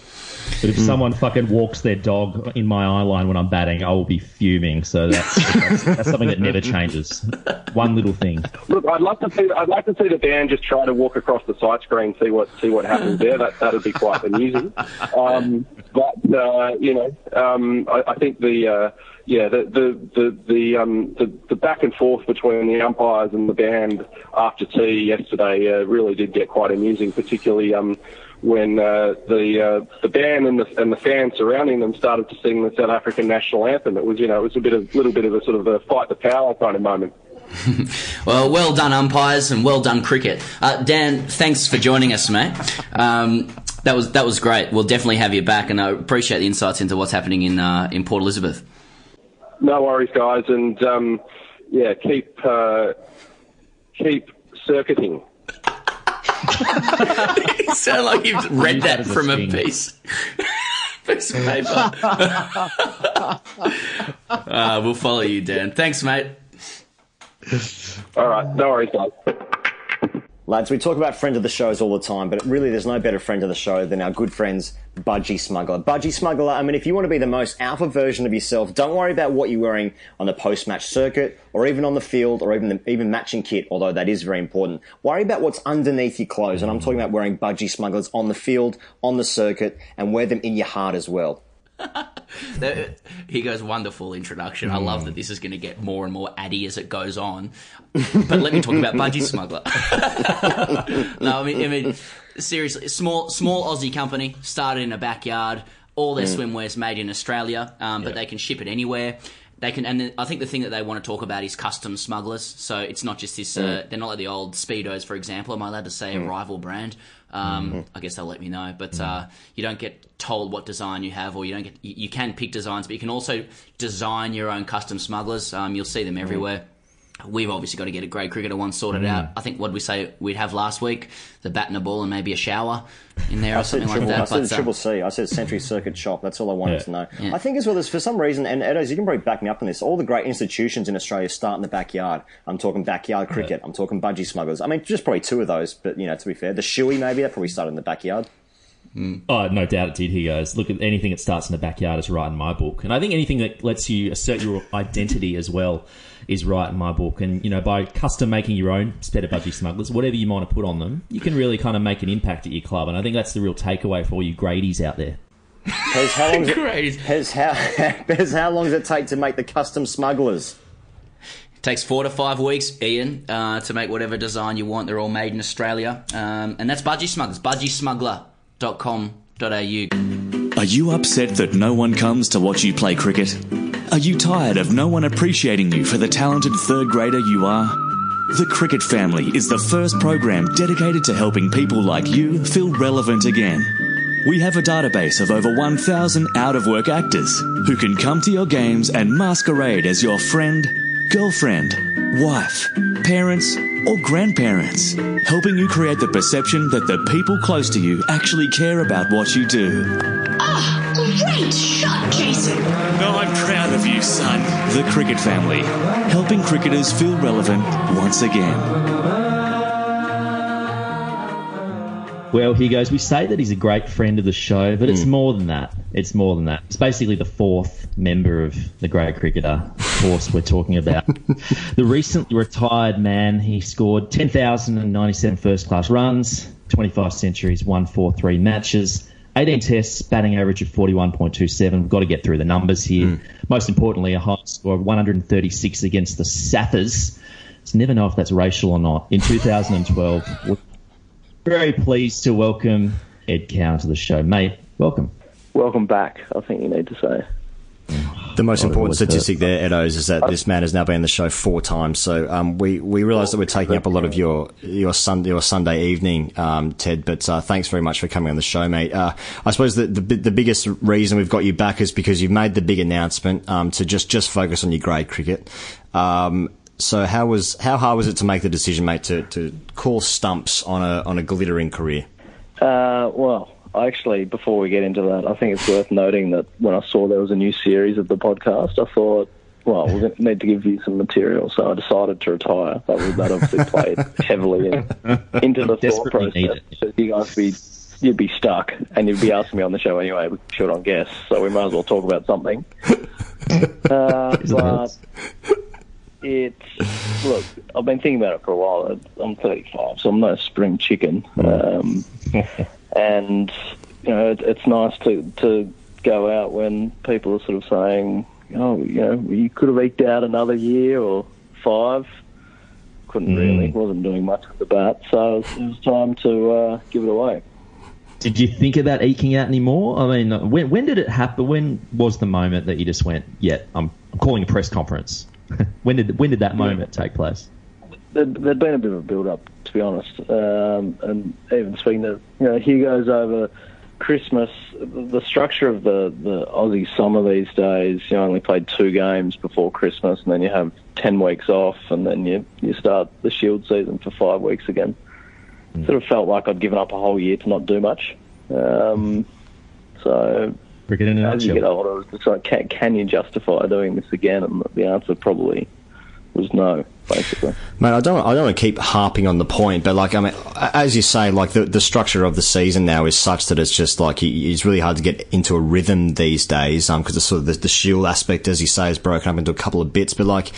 But if mm. someone fucking walks their dog in my eye line when I'm batting, I will be fuming. So that's, that's, that's, something that never changes. One little thing. Look, I'd love to see. I'd like to see the band just try to walk across the sight screen, see what see what happens there. That that'd be quite amusing. Um, but uh, you know, um, I, I, think the. Uh, yeah, the the the the, um, the the back and forth between the umpires and the band after tea yesterday uh, really did get quite amusing, particularly um, when uh, the uh, the band and the and the fans surrounding them started to sing the South African national anthem. It was you know it was a bit of little bit of a sort of a fight the power kind of moment. well, well done umpires and well done cricket. Uh, Dan, thanks for joining us, mate. Um, that was that was great. We'll definitely have you back, and I appreciate the insights into what's happening in uh, in Port Elizabeth. No worries, guys, and um, yeah, keep uh, keep circuiting. you sound like you've read that from a piece. piece of paper. uh, we'll follow you, Dan. Thanks, mate. All right, no worries, guys. Lads, we talk about friend of the shows all the time, but really there's no better friend of the show than our good friends Budgie Smuggler. Budgie Smuggler, I mean, if you want to be the most alpha version of yourself, don't worry about what you're wearing on the post-match circuit or even on the field or even the, even matching kit, although that is very important. Worry about what's underneath your clothes, and I'm talking about wearing Budgie Smugglers on the field, on the circuit, and wear them in your heart as well. he goes, wonderful introduction. I love that this is going to get more and more addy as it goes on. But let me talk about Budgie Smuggler. no, I mean, I mean, seriously, small small Aussie company started in a backyard. All their swimwear's made in Australia, um, but they can ship it anywhere. They can, and I think the thing that they want to talk about is custom smugglers. So it's not just this. Uh, they're not like the old speedos, for example. Am I allowed to say a rival brand? Um, I guess they'll let me know. But uh, you don't get told what design you have, or you don't get. You, you can pick designs, but you can also design your own custom smugglers. Um, you'll see them everywhere. We've obviously got to get a great cricketer one sorted out. I think what did we say we'd have last week? The bat and a ball and maybe a shower in there or I said something like that. I said But, uh, triple C. I said Century Circuit Shop. That's all I wanted Yeah. to know. Yeah. I think as well as for some reason, and Edos, you can probably back me up on this. All the great institutions in Australia start in the backyard. I'm talking backyard cricket. I'm talking budgie smugglers. I mean, just probably two of those. But you know, to be fair, the Shuey maybe that probably started in the backyard. Oh, no doubt it did. He goes, look at anything that starts in the backyard is right in my book, and I think anything that lets you assert your identity as well is right in my book. And you know, by custom making your own Speta Budgie Smugglers, whatever you might have put on them, you can really kind of make an impact at your club. And I think that's the real takeaway for all you Gradies out there. Pez, how long? Great. Pez, how, Pez, how long does it take to make the custom smugglers? It takes four to five weeks, Ian, uh, to make whatever design you want. They're all made in Australia. Um, and that's Budgie Smugglers. Budgiesmuggler.com.au. Are you upset that no one comes to watch you play cricket? Are you tired of no one appreciating you for the talented third grader you are? The Cricket Family is the first program dedicated to helping people like you feel relevant again. We have a database of over 1,000 out of work actors who can come to your games and masquerade as your friend, girlfriend, wife, parents, or grandparents, helping you create the perception that the people close to you actually care about what you do. Ah, great shot, Jason. You, son. The Cricket Family, helping cricketers feel relevant once again. Well, he goes, we say that he's a great friend of the show, but it's hmm. more than that. It's more than that. It's basically the fourth member of the great cricketer. Of course, we're talking about the recently retired man. He scored 10,097 first class runs, 25 centuries, 143 matches, 18 tests, batting average of 41.27. We've got to get through the numbers here. Hmm. Most importantly, a high score of 136 against the Saffers. Just never know if that's racial or not. In 2012, we're very pleased to welcome Ed Cow to the show. Mate, welcome. Welcome back, I think you need to say. The most Oh, important what's that? statistic there, Edos, is that this man has now been on the show four times. So um, we we realise that we're taking up a lot of your your Sunday your Sunday evening, um, Ted. But uh, thanks very much for coming on the show, mate. Uh, I suppose the, the the biggest reason we've got you back is because you've made the big announcement um, to just just focus on your grade cricket. Um, so how was how hard was it to make the decision, mate, to, to call stumps on a on a glittering career? Uh, well, actually, before we get into that, I think it's worth noting that when I saw there was a new series of the podcast, I thought, well, we're going to need to give you some material. So I decided to retire. That, was, that obviously played heavily in, into the thought process. it. Because You guys be you'd be stuck, and you'd be asking me on the show anyway. We short on guests, so we might as well talk about something. Uh, but it's look. I've been thinking about it for a while. I'm 35, so I'm no spring chicken. Um, and you know, it, it's nice to to go out when people are sort of saying, "Oh, you know, you could have eked out another year or five. Couldn't really. wasn't doing much with the bat, so it was, it was time to uh, give it away. Did you think of that eking out anymore? I mean, when when did it happen? When was the moment that you just went, "Yeah, I'm, I'm calling a press conference"? when did when did that moment take place? There'd, there'd been a bit of a build-up, to be honest. Um, and even speaking to, you know, Hugo's over Christmas, the structure of the, the Aussie summer these days, you only played two games before Christmas, and then you have 10 weeks off, and then you, you start the Shield season for five weeks again. Sort of felt like I'd given up a whole year to not do much. Um, so, Cricket in a as you get older, it's like, can, can you justify doing this again? And the answer probably was no, basically. Mate, I don't. I don't want to keep harping on the point, but like, I mean, as you say, like the the structure of the season now is such that it's just like it's really hard to get into a rhythm these days. Um, because the sort of the, the shield aspect, as you say, is broken up into a couple of bits. But like,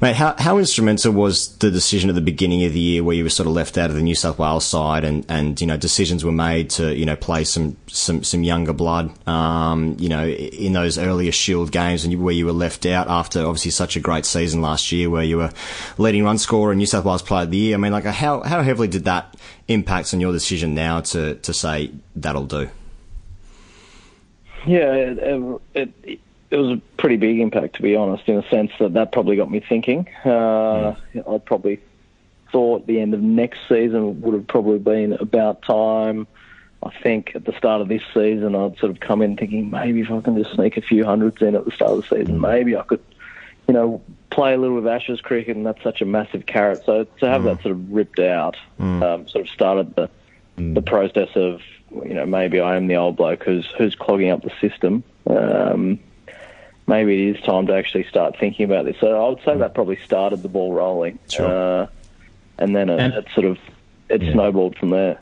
mate, how how instrumental was the decision at the beginning of the year where you were sort of left out of the New South Wales side, and and you know decisions were made to you know play some some some younger blood, um, you know, in those earlier Shield games, and where you were left out after obviously such a great season last year, where you were leading run scorer and New South Wales Player of the Year. I mean, like, how how heavily did that impact on your decision now to to say that'll do? Yeah, it, it, it, was a pretty big impact, to be honest, in a sense that that probably got me thinking. Uh, I probably thought the end of next season would have probably been about time. I think at the start of this season, I'd sort of come in thinking maybe if I can just sneak a few hundreds in at the start of the season, maybe I could, you know, play a little with Ashes cricket, and that's such a massive carrot. So to have that sort of ripped out, um, sort of started the the process of you know maybe I am the old bloke who's who's clogging up the system. Um, maybe it is time to actually start thinking about this. So I would say that probably started the ball rolling, uh, and then it, And- it sort of it snowballed from there.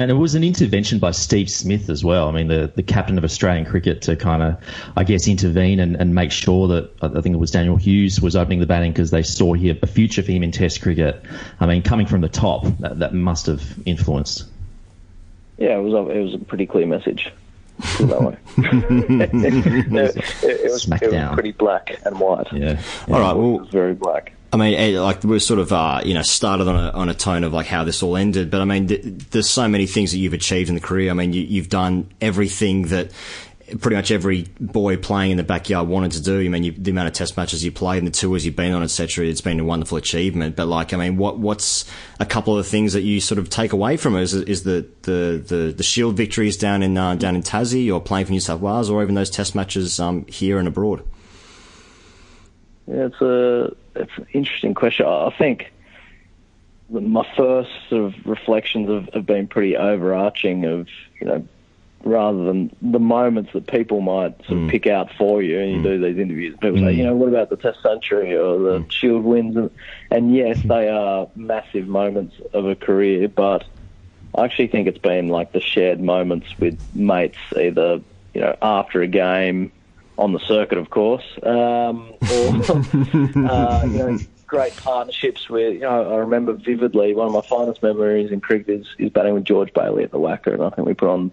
And it was an intervention by Steve Smith as well. I mean, the, the captain of Australian cricket to kind of, I guess, intervene and, and make sure that I I think it was Daniel Hughes was opening the batting because they saw here a future for him in Test cricket. I mean, coming from the top, that, that must have influenced. Yeah, it was a, it was a pretty clear message. Put it that way. it, it- it was, Smack it was pretty black and white. Yeah. All right, It well, was very black. I mean, eh, like we're sort of, uh, you know, started on a on a tone of like how this all ended, but I mean, th- there's so many things that you've achieved in the career. I mean, you, you've done everything that pretty much every boy playing in the backyard wanted to do. I mean, you, the amount of test matches you played and the tours you've been on, etc. It's been a wonderful achievement. But like, I mean, what what's a couple of the things that you sort of take away from it? Is, is the, the, the, the Shield victories down in uh, down in Tassie, or playing for New South Wales, or even those test matches um, here and abroad? Yeah, it's a it's an interesting question. I think the- my first sort of reflections have, have been pretty overarching. Of you know, rather than the moments that people might sort of mm. pick out for you, and you mm. do these interviews. People say, mm. you know, what about the Test century or the Shield wins? And, and yes, mm-hmm. they are massive moments of a career, but I actually think it's been like the shared moments with mates, either you know after a game on the circuit, of course, um, or uh, you know, great partnerships with. You know, I remember vividly one of my finest memories in cricket is, is batting with George Bailey at the WACA, and I think we put on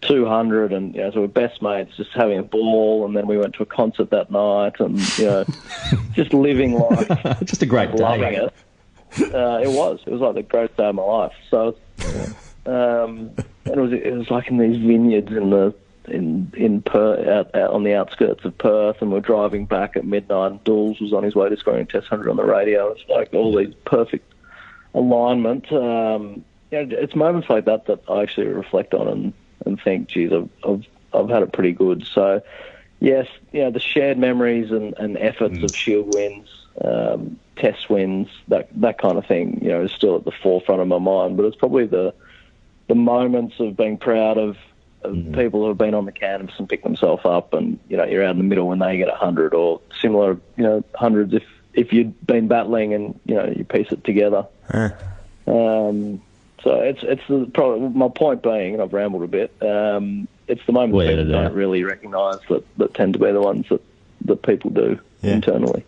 200, and you know, so we're best mates, just having a ball, and then we went to a concert that night, and you know, just living life Just a great loving day. it. Uh, it was. It was like the greatest day of my life. So, um, and it was it was like in these vineyards in the in in Perth, out, out on the outskirts of Perth, and we're driving back at midnight. And Dools was on his way to scoring a Test hundred on the radio. It's like all these perfect alignment. Um, you know, it's moments like that that I actually reflect on and, and think, geez, I've, I've I've had it pretty good. So, yes, you know, the shared memories and, and efforts of Shield wins, um, Test wins, that that kind of thing, you know, is still at the forefront of my mind. But it's probably the the moments of being proud of, of people who have been on the canvas and picked themselves up, and you know, you're out in the middle when they get a hundred or similar, you know, hundreds if if you'd been battling and you know you piece it together. Um, so it's it's the, probably my point being, and I've rambled a bit. Um, it's the moments Well, people don't really recognise that, that tend to be the ones that, that people do Yeah. internally.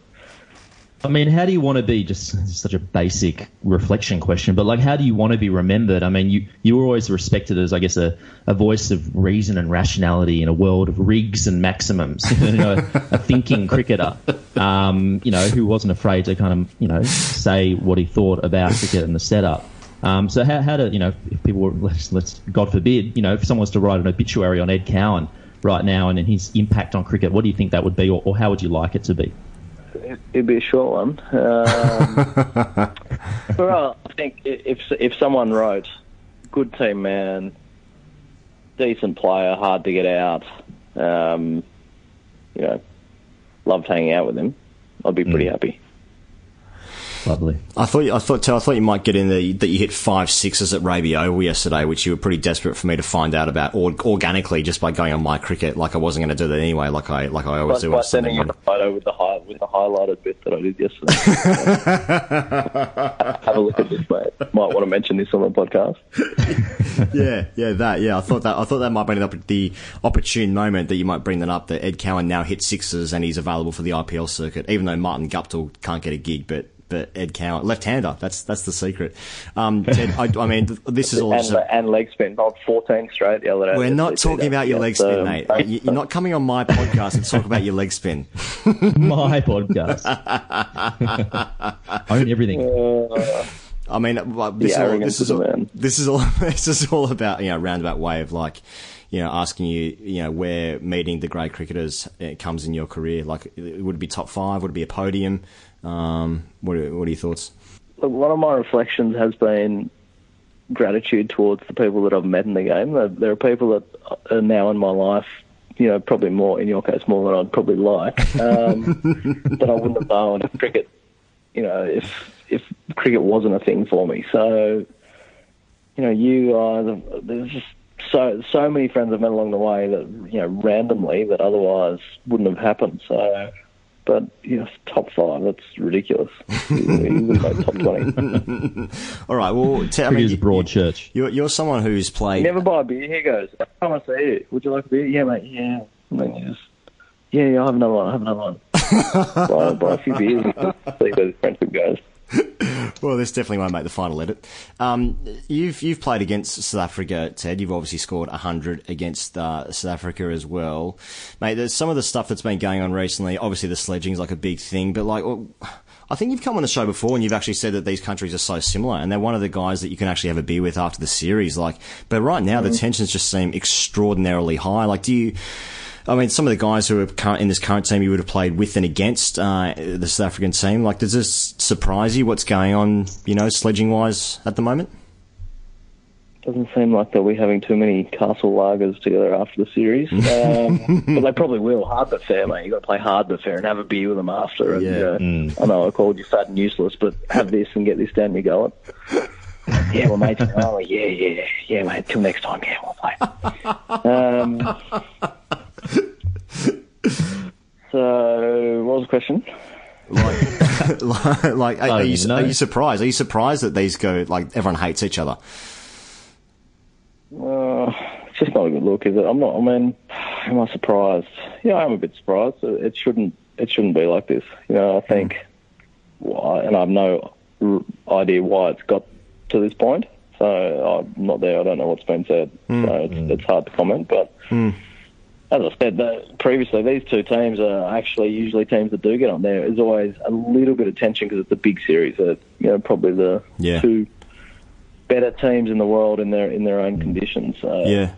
I mean, how do you want to be? Just such a basic reflection question, but like, how do you want to be remembered? I mean, you you were always respected as, I guess, a, a voice of reason and rationality in a world of rigs and maximums. you know, a thinking cricketer, um, you know, who wasn't afraid to kind of, you know, say what he thought about cricket and the setup. Um, so how, how do you know if people were let's, let's God forbid you know if someone was to write an obituary on Ed Cowan right now and then his impact on cricket, what do you think that would be, or, or how would you like it to be? It- It'd be a short one. Um, well, I think if if someone wrote, "Good team man, decent player, hard to get out," um, you know, loved hanging out with him, I'd be pretty happy. Lovely. I thought I thought I thought you might get in there that you hit five sixes at Raby Oval yesterday, which you were pretty desperate for me to find out about or, organically just by going on my cricket. Like I wasn't going to do that anyway. Like I like I always By, do. by sending you the morning. photo with the high, with the highlighted bit that I did yesterday. Have a look at this, mate. Might want to mention this on the podcast. yeah, yeah, that. Yeah, I thought that. I thought that might be the, the opportune moment that you might bring that up. That Ed Cowan now hits sixes and he's available for the IPL circuit, even though Martin Guptill can't get a gig, but. But Ed Cowan, left-hander, that's that's the secret. Um, Ted, I, I mean, this is all. and, just a- and leg spin, not 14 straight the other day. we're not talking about your leg so, spin, mate. You- You're not coming on my podcast to talk about your leg spin. My podcast. Own everything. Uh, I mean, this, The is all, this is all, this is all this is all about you know roundabout way of like you know asking you you know where meeting the great cricketers uh, comes in your career. Like, would it be top five? Would it be a podium? Um, what are, what are your thoughts? Look, one of my reflections has been gratitude towards the people that I've met in the game. There, are people that are now in my life, you know, probably more, in your case, more than I'd probably like, um, that I wouldn't have known if cricket, you know, if if cricket wasn't a thing for me. So, you know, you are, the, there's just so so many friends I've met along the way that, you know, randomly that otherwise wouldn't have happened. So, but, you know, top five, that's ridiculous. you, you top 20. All right. Well, t- I mean, Cricket's you, broad church. you're, you're someone who's played. Never buy a beer. Here goes. I Come and see you. Would you like a beer? Yeah, mate. Yeah. And then you just, yeah, yeah. I have another one. I have another one. buy, buy a few beers. And see where the friendship goes. Well, this definitely won't make the final edit. Um, you've you've played against South Africa, Ted. You've obviously scored hundred against uh, South Africa as well, mate. There's some of the stuff that's been going on recently. Obviously, the sledging is like a big thing, but like. well, I think you've come on the show before and you've actually said that these countries are so similar and they're one of the guys that you can actually have a beer with after the series. Like, but right now the tensions just seem extraordinarily high. Like, do you, I mean, some of the guys who are in this current team you would have played with and against uh, the South African team. Like, does this surprise you? What's going on, you know, sledging wise at the moment? Doesn't seem like they'll be having too many castle lagers together after the series. Um, but they probably will. Hard but fair, mate. You've got to play hard but fair and have a beer with them after. And, Yeah. uh, I know I called you fat and useless, but have this and get this down your gullet. Yeah, well, mate. Oh, yeah, yeah, yeah, mate. Till next time. Yeah, we'll play. Um, so, what was the question? Like, like, like are, are oh, you, know. are you surprised? Are you surprised that these go like everyone hates each other? Uh, it's just not a good look, is it? I'm not. I mean, am I surprised? Yeah, I'm a bit surprised. It it shouldn't. It shouldn't be like this. You know, I hmm. think, why, and I've no idea why it's got to this point. So I'm not there. I don't know what's been said. Hmm. So it's, hmm. it's hard to comment. But as I said the, previously, these two teams are actually usually teams that do get on there. There's always a little bit of tension because it's a big series. Uh, you know, probably the Yeah. two better teams in the world in their in their own conditions. So Yeah,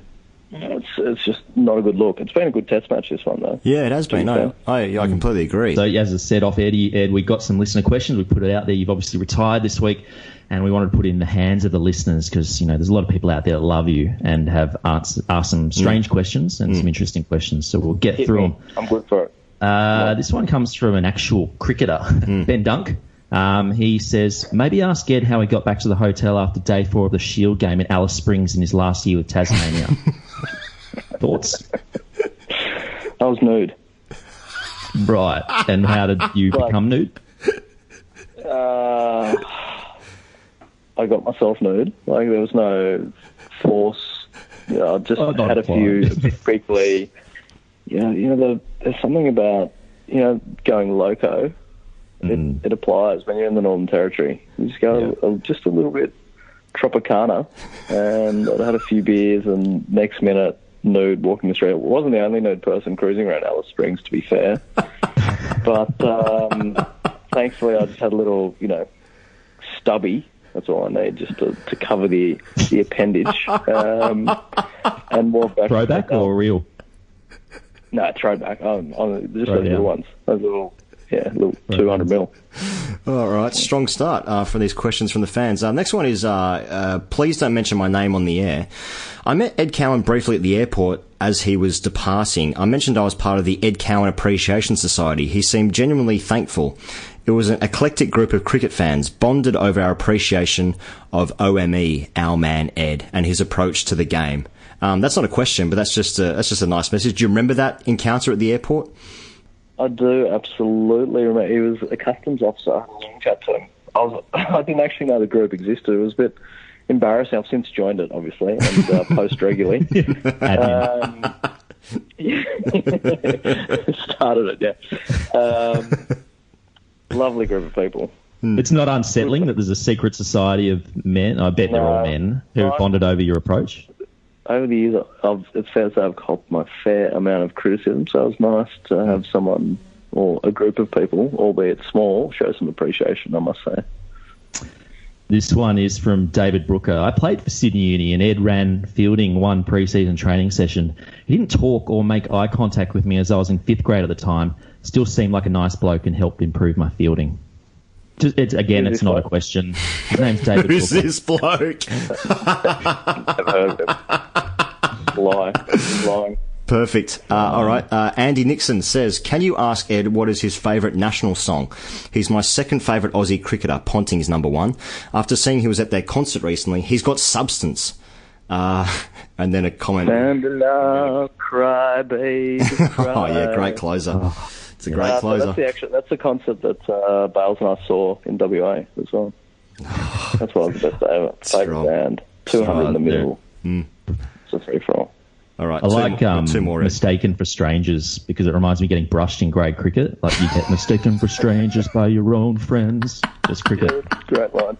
it's it's just not a good look. It's been a good test match this one though. yeah, it has been. Eh? No. I I mm. completely agree. So, as I said off Eddie, Ed, we got some listener questions. We put it out there. You've obviously retired this week, and we wanted to put it in the hands of the listeners because you know there's a lot of people out there that love you and have asked, asked some strange questions and some mm. interesting questions. So we'll get Hit through me. them. I'm good for it. Uh, this one comes from an actual cricketer, mm. Ben Dunk. Um, he says, maybe ask Ed how he got back to the hotel after day four of the Shield game at Alice Springs in his last year with Tasmania. Thoughts? I was nude. Right. And how did you Like- become nude? Uh, I got myself nude. Like there was no force. You know, I just Oh, had a few briefly. You know, you know, the, there's something about you know going loco. Mm. It, it applies when you're in the Northern Territory. You just go a, just a little bit Tropicana, and I had a few beers, and next minute nude walking the street. I wasn't the only nude person cruising around Alice Springs, to be fair. but um, thankfully, I just had a little, you know, stubby. That's all I need, just to, to cover the the appendage, um, and walk back. Throwback or real? no throwback? Um, on just those little ones, those little, yeah, little two hundred mil. All right, strong start uh, for these questions from the fans. Uh, next one is uh, uh, please don't mention my name on the air. I met Ed Cowan briefly at the airport as he was departing. I mentioned I was part of the Ed Cowan Appreciation Society. He seemed genuinely thankful. It was an eclectic group of cricket fans bonded over our appreciation of OME, our man Ed, and his approach to the game. Um, that's not a question, but that's just a, that's just a nice message. Do you remember that encounter at the airport? I do absolutely remember. He was a customs officer. I had a long chat to him. I was I didn't actually know the group existed. It was a bit embarrassing. I've since joined it, obviously, and uh, post regularly. um, started it, yeah. Um, lovely group of people. It's not unsettling that there's a secret society of men. I bet they're all men who No. bonded over your approach. Over the years, I've, it's fair to say I've copped my fair amount of criticism, so it was nice to have someone or a group of people, albeit small, show some appreciation, I must say. This one is from David Brooker. I played for Sydney Uni and Ed ran fielding one pre-season training session. He didn't talk or make eye contact with me as I was in fifth grade at the time. Still seemed like a nice bloke and helped improve my fielding. Just, it's, again, it's not a question. His name's David Who's Brooker. this bloke? Never heard of him. Lie. He's lying. Perfect. Uh, all right. Uh, Andy Nixon says, "Can you ask Ed what is his favourite national song? He's my second favourite Aussie cricketer. Ponting's number one. After seeing he was at their concert recently, he's got substance." Uh, and then a comment. Mandela, cry, baby, cry. Oh yeah, great closer. It's a great Uh, closer. that's the actual, that's the concert that uh, Bales and I saw in WA as well. That's what was the best ever. Strong. Favourite band, 200 in the Strong, middle. It's a free for all. All right. I two like more, um, two more. Ed. mistaken for strangers because it reminds me of getting brushed in grade cricket. Like you get mistaken for strangers by your own friends. Just cricket. Great line.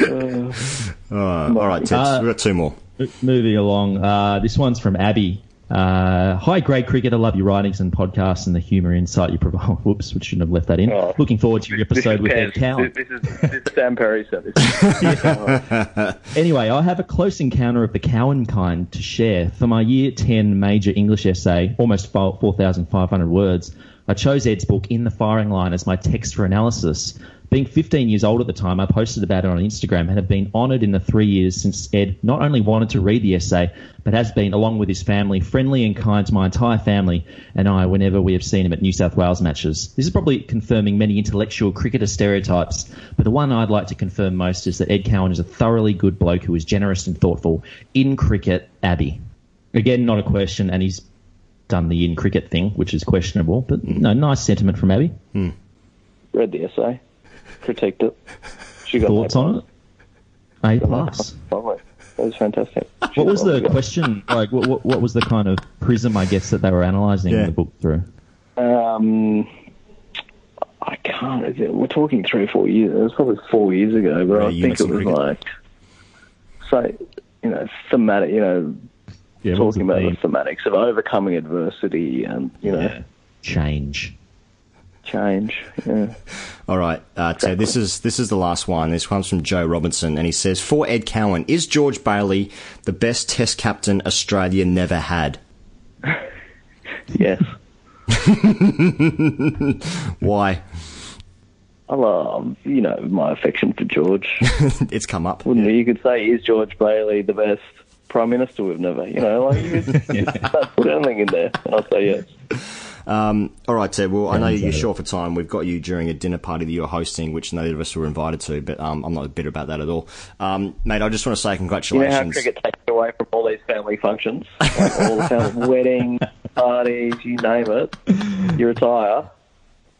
Uh, Uh, all right, Teds. Uh, We've got two more. Moving along, uh, this one's from Abby. Uh, Hi, great cricket. I love your writings and podcasts and the humour insight you provide. Whoops, we shouldn't have left that in. Oh. Looking forward to your episode with Ed Cowan. this is this is Sam Perry said this. Anyway, I have a close encounter of the Cowan kind to share. For my year 10 major English essay, almost 4,500 words, I chose Ed's book In the Firing Line as my text for analysis. Being 15 years old at the time, I posted about it on Instagram and have been honoured in the three years since Ed not only wanted to read the essay, but has been, along with his family, friendly and kind to my entire family and I whenever we have seen him at New South Wales matches. This is probably confirming many intellectual cricketer stereotypes, but the one I'd like to confirm most is that Ed Cowan is a thoroughly good bloke who is generous and thoughtful in cricket, Abby. Again, not a question, and he's done the in cricket thing, which is questionable, but no, nice sentiment from Abby. Hmm. Read the essay, critiqued it. She got Thoughts on it? A plus. Lovely. It was fantastic. What was the Lovely. question? Like, what, what, what was the kind of prism, I guess, that they were analysing Yeah. the book through? Um, I can't. is it- We're talking three or four years. It was probably four years ago, but Yeah, I think it was cricket. like, say, you know, thematic. You know, Yeah, talking about the theme? thematics of overcoming adversity and you know Yeah. Change. Change. Yeah. All right, uh, Ted. This is this is the last one. This comes from Joe Robinson, and he says, "For Ed Cowan, is George Bailey the best Test captain Australia never had? Yes. Why? I love, you know, my affection for George. it's come up. Wouldn't you? You could say, is George Bailey the best prime minister we've never? You know, like you could put anything in there, and I'll say yes. Um, all right, Ted. Well, I know you're short for time. We've got you during a dinner party that you're hosting, which neither of us were invited to, but um, I'm not bitter about that at all. Um, mate, I just want to say congratulations. You know how congratulations. cricket takes away from all these family functions, like all the family weddings, parties, you name it. You retire,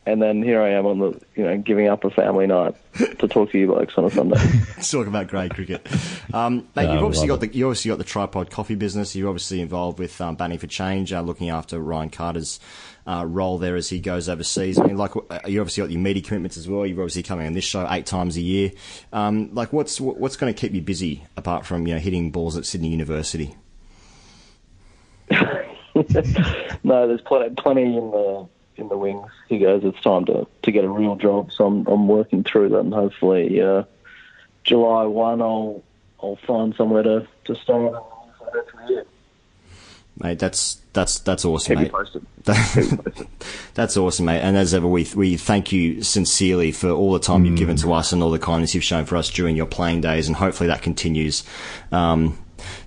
and then here I am on the, you know, giving up a family night to talk to you blokes on a Sunday. Let's talk about grey cricket. Um, mate, No, you've obviously got love the you obviously got the tripod coffee business. You're obviously involved with um, Batting for Change, uh, looking after Ryan Carters' uh, role there as he goes overseas. I mean, like uh, you obviously got your media commitments as well. You're obviously coming on this show eight times a year. Um, like, what's what's going to keep you busy apart from you know hitting balls at Sydney University? no, there's plenty, plenty in the in the wings. He goes, it's time to, to get a real job. So I'm I'm working through that, and hopefully uh, July one, I'll I'll find somewhere to to start. Mate, that's that's that's awesome, Keep mate. posted. Keep you posted. That's awesome, mate. And as ever, we we thank you sincerely for all the time you've given to us and all the kindness you've shown for us during your playing days, and hopefully that continues um,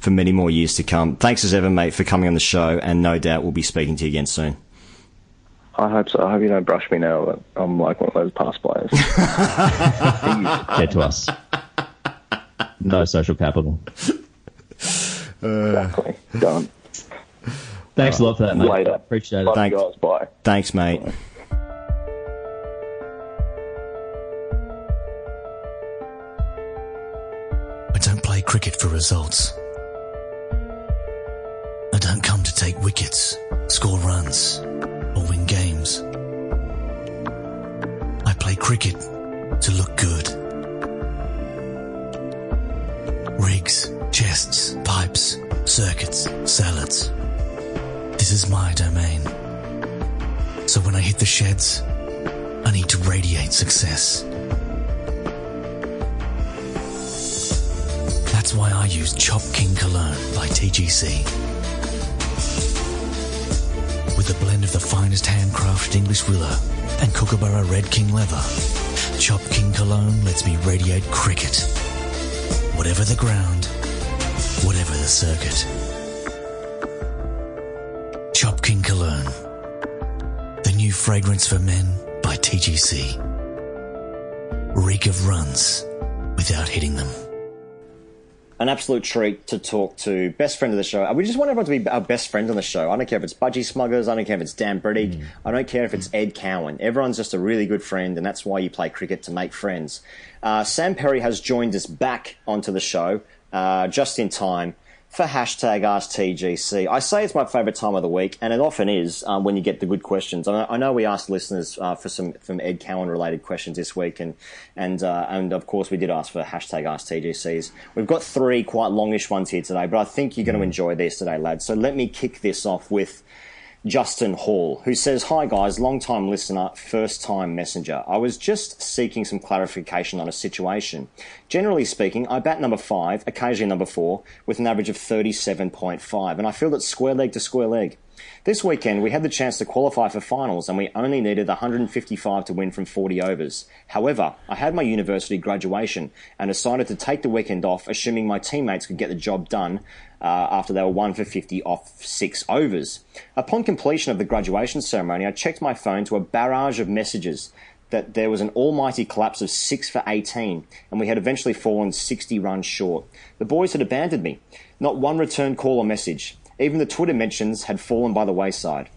for many more years to come. Thanks as ever, mate, for coming on the show, and no doubt we'll be speaking to you again soon. I hope so. I hope you don't brush me now. But I'm like one of those past players. Get to us. No social capital. exactly. Done. Thanks a lot for that, mate. Later. Appreciate it. Love Thanks. you guys. Bye. Thanks, mate. I don't play cricket for results. I don't come to take wickets, score runs, or win games. I play cricket to look good. Rigs, chests, pipes, circuits, salads. This is my domain. So when I hit the sheds, I need to radiate success. That's why I use Chop King Cologne by TGC. With a blend of the finest handcrafted English willow and Kookaburra Red King leather, Chop King Cologne lets me radiate cricket. Whatever the ground, whatever the circuit. King Cologne. The new fragrance for men by TGC. Reek of runs without hitting them. An absolute treat to talk to best friend of the show. We just want everyone to be our best friend on the show. I don't care if it's Budgie Smuggers. I don't care if it's Dan Brettig. I don't care if it's Ed Cowan. Everyone's just a really good friend, and that's why you play cricket to make friends. Uh, Sam Perry has joined us back onto the show uh, just in time for hashtag AskTGC. I say it's my favourite time of the week, and it often is um, when you get the good questions. I know, I know we asked listeners uh, for some from Ed Cowan related questions this week, and and uh, and of course we did ask for hashtag AskTGCs. We've got three quite longish ones here today, but I think you're going to enjoy these today, lads. So let me kick this off with. Justin Hall, who says, Hi guys, long time listener, first time messenger. I was just seeking some clarification on a situation. Generally speaking, I bat number five, occasionally number four, with an average of 37.5, and I feel that square leg to square leg. This weekend, we had the chance to qualify for finals and we only needed 155 to win from 40 overs. However, I had my university graduation and decided to take the weekend off, assuming my teammates could get the job done uh, after they were 1 for 50 off six overs. Upon completion of the graduation ceremony, I checked my phone to a barrage of messages that there was an almighty collapse of 6 for 18 and we had eventually fallen 60 runs short. The boys had abandoned me. Not one return call or message. Even the Twitter mentions had fallen by the wayside.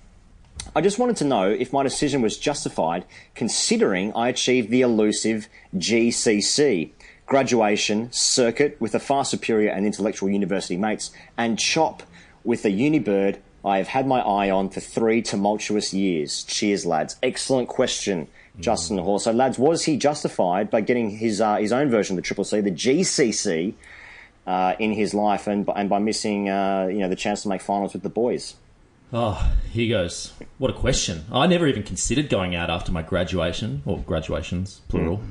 I just wanted to know if my decision was justified considering I achieved the elusive GCC graduation circuit with a far superior and intellectual university mates and chop with the Unibird I have had my eye on for three tumultuous years. Cheers, lads. Excellent question, Justin Hall. So, lads, was he justified by getting his uh, his own version of the Triple C, the GCC, uh, in his life, and and by missing uh, you know the chance to make finals with the boys? Oh, here goes. What a question. I never even considered going out after my graduation, or graduations, plural.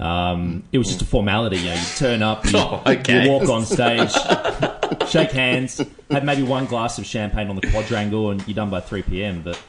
Um, it was just a formality. You know, you turn up, you, Oh, okay. you walk on stage, shake hands, have maybe one glass of champagne on the quadrangle, and you're done by 3 p.m. But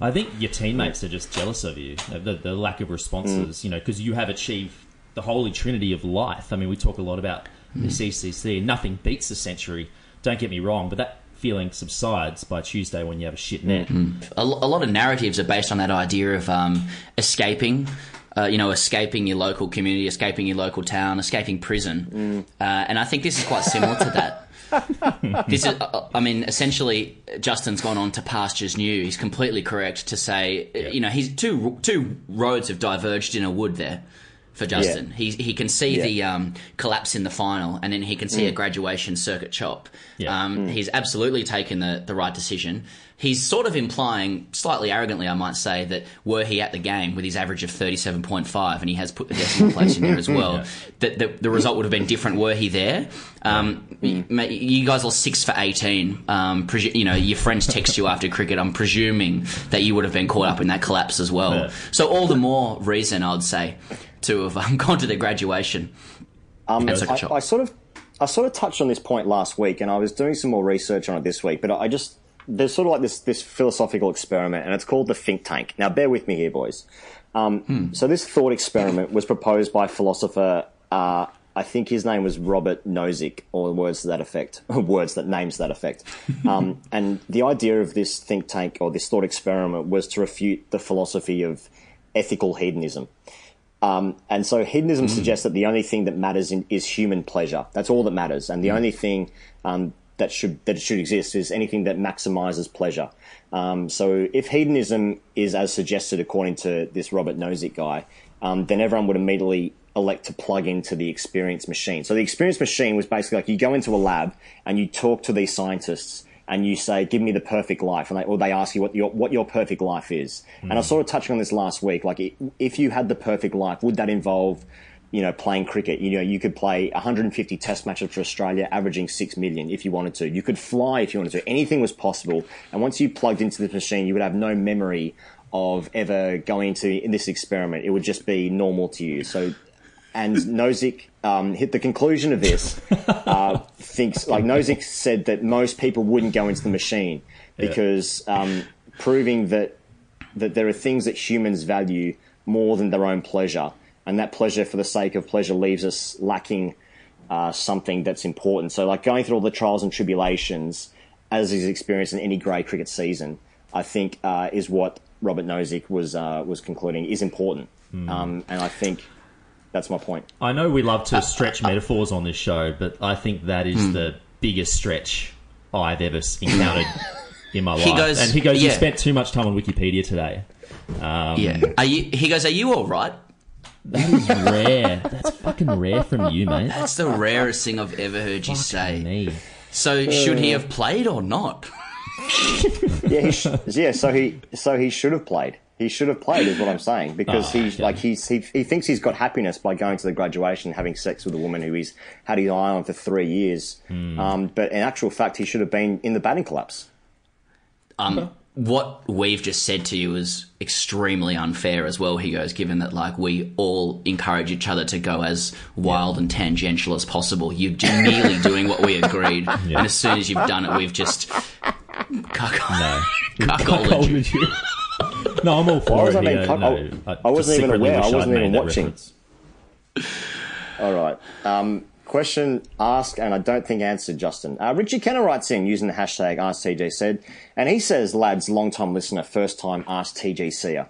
I think your teammates are just jealous of you, the, the lack of responses, you know, because you have achieved the holy trinity of life. I mean, we talk a lot about the CCC, nothing beats the century. Don't get me wrong, but that feeling subsides by Tuesday when you have a shit net. a, a lot of narratives are based on that idea of um, escaping. Uh, you know, escaping your local community, escaping your local town, escaping prison, uh, and I think this is quite similar to that. this is, uh, I mean, essentially, Justin's gone on to pastures new. He's completely correct to say, you know, he's two two roads have diverged in a wood there for Justin. He he can see Yeah. the um, collapse in the final, and then he can see a graduation circuit chop. Yeah. Um, He's absolutely taken the, the right decision. He's sort of implying, slightly arrogantly, I might say, that were he at the game with his average of 37.5, and he has put the decimal place in there as well, that the, the result would have been different were he there. Um, y- ma- You guys are 6 for 18. Um, presu- you know, your friends text you after cricket. I'm presuming that you would have been caught up in that collapse as well. Yeah. So, all the more reason, I'd say, to have um, gone to their graduation. Um, I. I sort of, I sort of touched on this point last week, and I was doing some more research on it this week. But I just there's sort of like this this philosophical experiment, and it's called the think tank. Now, bear with me here, boys. Um, So this thought experiment was proposed by philosopher uh, I think his name was Robert Nozick, or words to that effect, words that names that effect. Um, and the idea of this think tank or this thought experiment was to refute the philosophy of ethical hedonism. Um, and so hedonism suggests that the only thing that matters in, is human pleasure. That's all that matters, and the only thing um, that should that should exist is anything that maximizes pleasure. Um, so if hedonism is as suggested according to this Robert Nozick guy, um, then everyone would immediately elect to plug into the experience machine. So the experience machine was basically like you go into a lab and you talk to these scientists and you say, "Give me the perfect life," and they, or they ask you what your what your perfect life is. And I hmm. was sort of touching on this last week. Like, if you had the perfect life, would that involve, you know, playing cricket? You know, you could play 150 Test matches for Australia, averaging six million if you wanted to. You could fly if you wanted to. Anything was possible. And once you plugged into this machine, you would have no memory of ever going into in this experiment. It would just be normal to you. So and Nozick um, hit the conclusion of this. Uh, thinks like Nozick said that most people wouldn't go into the machine because um, proving that that there are things that humans value more than their own pleasure, and that pleasure for the sake of pleasure leaves us lacking uh, something that's important. So, like going through all the trials and tribulations as is experienced in any grade cricket season, I think uh, is what Robert Nozick was uh, was concluding is important, um, and I think that's my point. I know we love to stretch metaphors on this show, but I think that is Hmm. the biggest stretch I've ever encountered in my life. He goes- and he goes, "You spent too much time on Wikipedia today." Um, Yeah. Are you, he goes, Are you all right? that is rare. That's fucking rare from you, mate. That's the rarest thing I've ever heard you say. Me. So, should he have played or not? yeah, he sh- yeah. So he so he should have played. He should have played, is what I'm saying, because Oh, he's like he's he, he thinks he's got happiness by going to the graduation, and having sex with a woman who he's had his eye on for three years. Hmm. Um, but in actual fact, he should have been in the batting collapse. Um, what we've just said to you is extremely unfair as well, he goes, given that like we all encourage each other to go as wild and tangential as possible. You're merely doing what we agreed. And as soon as you've done it, we've just cuckolded No. cuckolded you. No, I'm all for Why was it. I being here. cuck- No, I- I wasn't even aware. I wasn't even watching. All right. Um, question asked, and I don't think answered, Justin. Uh, Richie Kenner writes in using the hashtag AskTGC, and he says, lads, long time listener, first time Ask seer.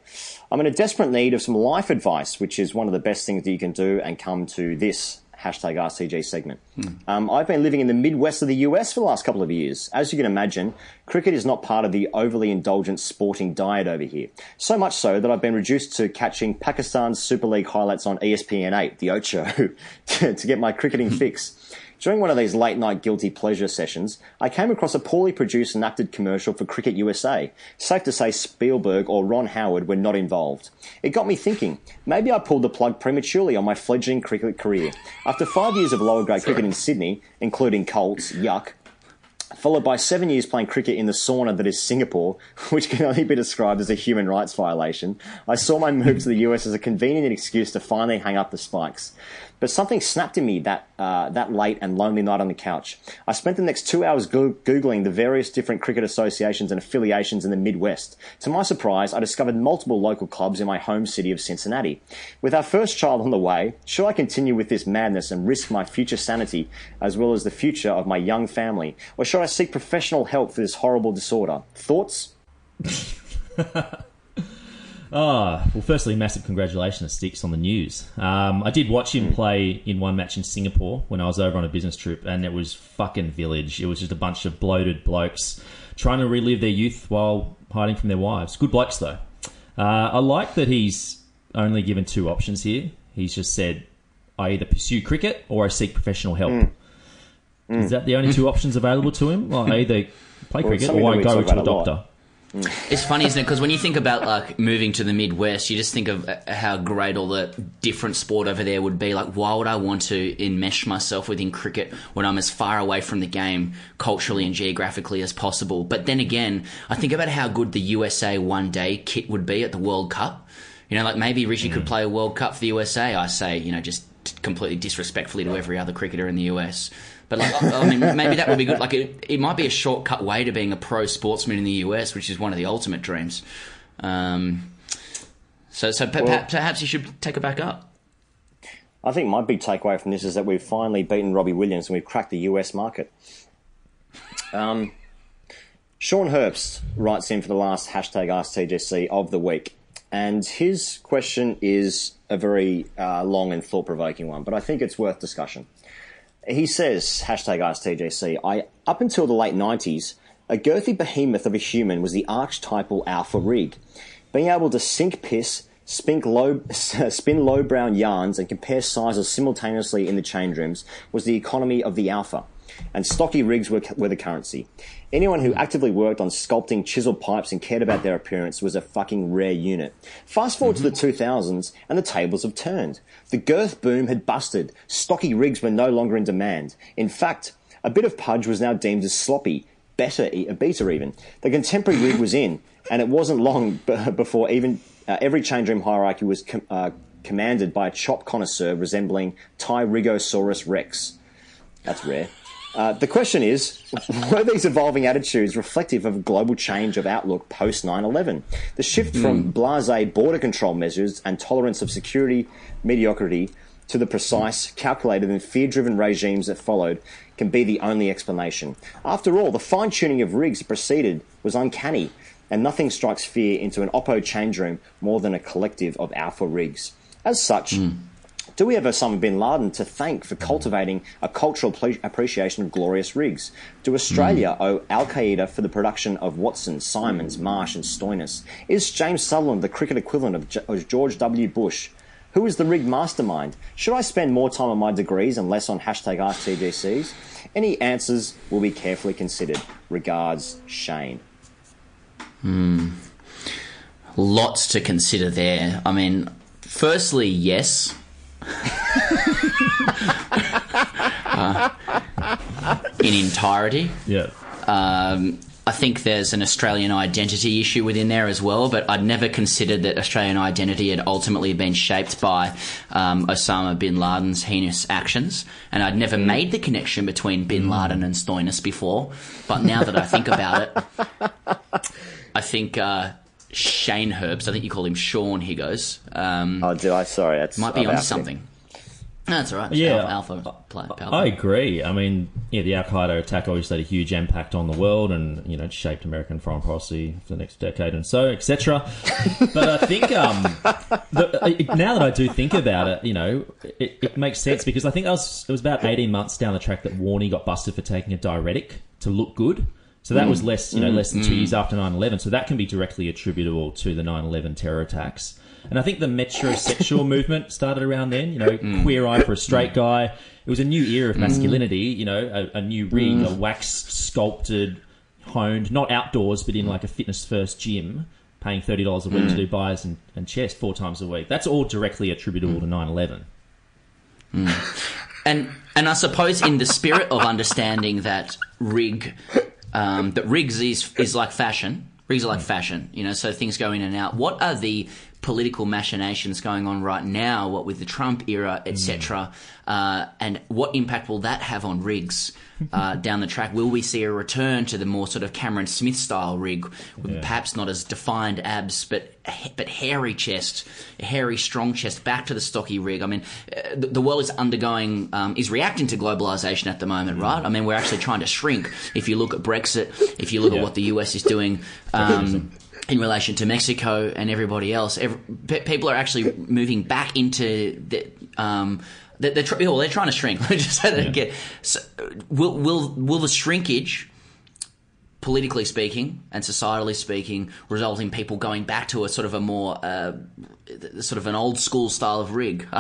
I'm in a desperate need of some life advice, which is one of the best things that you can do and come to this hashtag RCG segment. Um, I've been living in the Midwest of the US for the last couple of years. As you can imagine, cricket is not part of the overly indulgent sporting diet over here. So much so that I've been reduced to catching Pakistan's Super League highlights on ESPN 8, the Ocho, to, to get my cricketing fix. During one of these late night guilty pleasure sessions, I came across a poorly produced and acted commercial for Cricket USA. Safe to say Spielberg or Ron Howard were not involved. It got me thinking, maybe I pulled the plug prematurely on my fledgling cricket career. After five years of lower grade cricket in Sydney, including Colts, yuck, followed by seven years playing cricket in the sauna that is Singapore, which can only be described as a human rights violation, I saw my move to the US as a convenient excuse to finally hang up the spikes. But something snapped in me that uh, that late and lonely night on the couch. I spent the next two hours go- googling the various different cricket associations and affiliations in the Midwest. To my surprise, I discovered multiple local clubs in my home city of Cincinnati. With our first child on the way, should I continue with this madness and risk my future sanity as well as the future of my young family, or should I seek professional help for this horrible disorder? Thoughts? Ah, well, firstly, massive congratulations to Sticks on the news. Um, I did watch him play in one match in Singapore when I was over on a business trip, and it was fucking village. It was just a bunch of bloated blokes trying to relive their youth while hiding from their wives. Good blokes, though. Uh, I like that he's only given two options here. He's just said, I either pursue cricket or I seek professional help. Is that the only two options available to him? Well, I either play Well, cricket or I go to a a lot. It's funny, isn't it? Because when you think about like moving to the Midwest, you just think of uh, how great all the different sport over there would be. Like, why would I want to enmesh myself within cricket when I'm as far away from the game culturally and geographically as possible? But then again, I think about how good the USA one day kit would be at the World Cup. You know, like maybe Richie could play a World Cup for the USA. I say, you know, just completely disrespectfully to every other cricketer in the US. But like, I mean, maybe that would be good. Like, it, it might be a shortcut way to being a pro sportsman in the US, which is one of the ultimate dreams. Um, so, so per- perhaps you should take it back up. I think my big takeaway from this is that we've finally beaten Robbie Williams and we've cracked the US market. Um, Sean Herbst writes in for the last hashtag AskTGC of the week, and his question is a very uh, long and thought provoking one, but I think it's worth discussion. He says, hashtag AskTGC, I, up until the late 90s, a girthy behemoth of a human was the archetypal alpha rig. Being able to sink piss, spin low, spin low brown yarns, and compare sizes simultaneously in the change rooms was the economy of the alpha, and stocky rigs were, were the currency. Anyone who actively worked on sculpting chiseled pipes and cared about their appearance was a fucking rare unit. Fast forward to the 2000s, and the tables have turned. The girth boom had busted. Stocky rigs were no longer in demand. In fact, a bit of pudge was now deemed as sloppy, better, a better even. The contemporary rig was in, and it wasn't long before even uh, every change room hierarchy was com- uh, commanded by a chop connoisseur resembling Tyrannosaurus rex. That's rare. Uh, the question is, were these evolving attitudes reflective of a global change of outlook post 9-11? The shift from blasé border control measures and tolerance of security mediocrity to the precise, calculated and fear-driven regimes that followed can be the only explanation. After all, the fine-tuning of rigs that preceded was uncanny, and nothing strikes fear into an Oppo change room more than a collective of alpha rigs. As such, do we have Osama bin Laden to thank for cultivating a cultural ple- appreciation of glorious rigs? Do Australia owe Al Qaeda for the production of Watson, Symonds, Marsh, and Stoinis? Is James Sutherland the cricket equivalent of, J- of George W. Bush? Who is the rig mastermind? Should I spend more time on my degrees and less on hashtag AskTGCs? Any answers will be carefully considered. Regards, Shane. Hmm. Lots to consider there. I mean, firstly, yes. Uh, in entirety. Yeah. Um, I think there's an Australian identity issue within there as well, but I'd never considered that Australian identity had ultimately been shaped by um, Osama bin Laden's heinous actions, and I'd never made the connection between bin Laden and Stoinis before. But now that I think about it, I think uh, Shane Herbst, I think you call him Sean Higgos. Um, oh, did I? Sorry, that's might be I've onto outed him. something. No, that's all right. Yeah. Alpha, alpha play, power I agree. I mean, yeah, the Al Qaeda attack obviously had a huge impact on the world, and you know, it shaped American foreign policy for the next decade and so, etc. but I think um, the, uh, now that I do think about it, you know, it, it makes sense because I think that was, it was about eighteen months down the track that Warney got busted for taking a diuretic to look good. So that Mm. was less, you know, Mm. less than two Mm. years after 9-11. So that can be directly attributable to the 9-11 terror attacks. And I think the metrosexual movement started around then. You know, Mm. queer eye for a straight guy. It was a new era of masculinity. You know, a, a new rig, Mm. a waxed, sculpted, honed, not outdoors, but in like a fitness first gym, paying thirty dollars a week Mm. to do biceps and, and chest four times a week. That's all directly attributable to 9-11. and and I suppose in the spirit of understanding that rig, um, that rigs is is like fashion. Rigs are like fashion, you know. So things go in and out. What are the political machinations going on right now? What with the Trump era, etc. Uh, and what impact will that have on rigs uh, down the track? Will we see a return to the more sort of Cameron Smith style rig, with Yeah. perhaps not as defined abs, but but hairy chest, hairy strong chest, back to the stocky rig? I mean, uh, the, the world is undergoing, um, is reacting to globalization at the moment, right? I mean, we're actually trying to shrink. If you look at Brexit, if you look at what the US is doing. Um, in relation to Mexico and everybody else, every, pe- people are actually moving back into the. Um, they're, they're, tr- well, they're trying to shrink. Just so they get. So, will will will the shrinkage, politically speaking and societally speaking, result in people going back to a sort of a more uh, sort of an old school style of rig?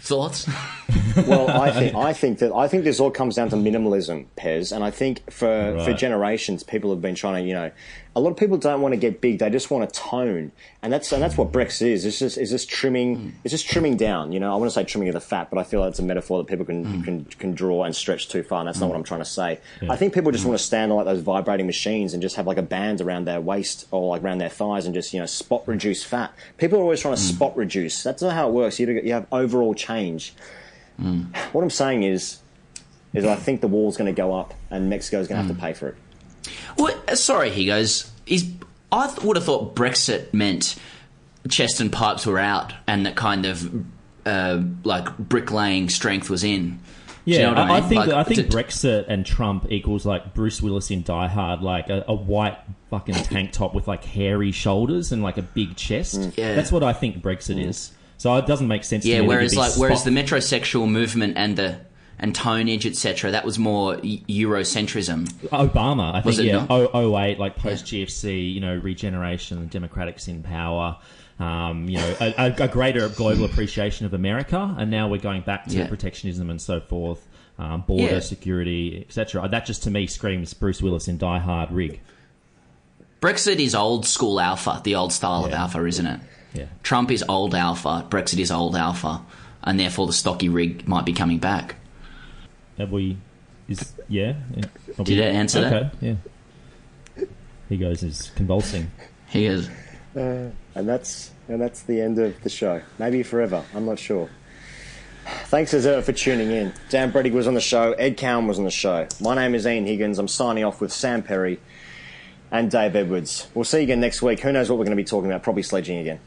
Thoughts? well, I think I think that I think this all comes down to minimalism, Pez, and I think for for generations, people have been trying to, you know, a lot of people don't want to get big; they just want to tone, and that's and that's what Brexit is. It's just it's just trimming, it's just trimming down. You know, I want to say trimming of the fat, but I feel that's a metaphor that people can hmm. can, can draw and stretch too far, and that's not what hmm. I'm trying to say. Yeah. I think people just hmm. want to stand on like those vibrating machines and just have like a band around their waist or like around their thighs and just you know spot reduce fat. People are always trying to spot reduce. That's not how it works. You you have overall change. What I'm saying is, is I think the wall's going to go up and Mexico's going to have to pay for it. Well, uh, sorry, he goes. Is I th- would have thought Brexit meant chest and pipes were out, and that kind of uh, like bricklaying strength was in. Yeah, you know I, I, mean? think Like, I think d- Brexit and Trump equals like Bruce Willis in Die Hard, like a, a white fucking tank top with like hairy shoulders and like a big chest. Yeah. That's what I think Brexit is. So it doesn't make sense. yeah. to me Whereas like whereas the metrosexual movement and the and tonnage etc. That was more Eurocentrism. Obama, I think, yeah, not? oh, 08, like post GFC, you know, regeneration, democrats in power, um, you know, a, a, greater global appreciation of America, and now we're going back to Yeah. protectionism and so forth, um, border Yeah. security, etc. That just to me screams Bruce Willis in Die Hard rig. Brexit is old school alpha, the old style of alpha, isn't it? Yeah. Trump is old alpha. Brexit is old alpha, and therefore the stocky rig might be coming back. Have we? Is yeah? yeah. Are Did we- I answer that? Yeah. He goes is convulsing. He is. Uh, and that's and that's the end of the show. Maybe forever. I'm not sure. Thanks as ever for tuning in. Dan Brettig was on the show. Ed Cowan was on the show. My name is Ian Higgins. I'm signing off with Sam Perry and Dave Edwards. We'll see you again next week. Who knows what we're going to be talking about? Probably sledging again.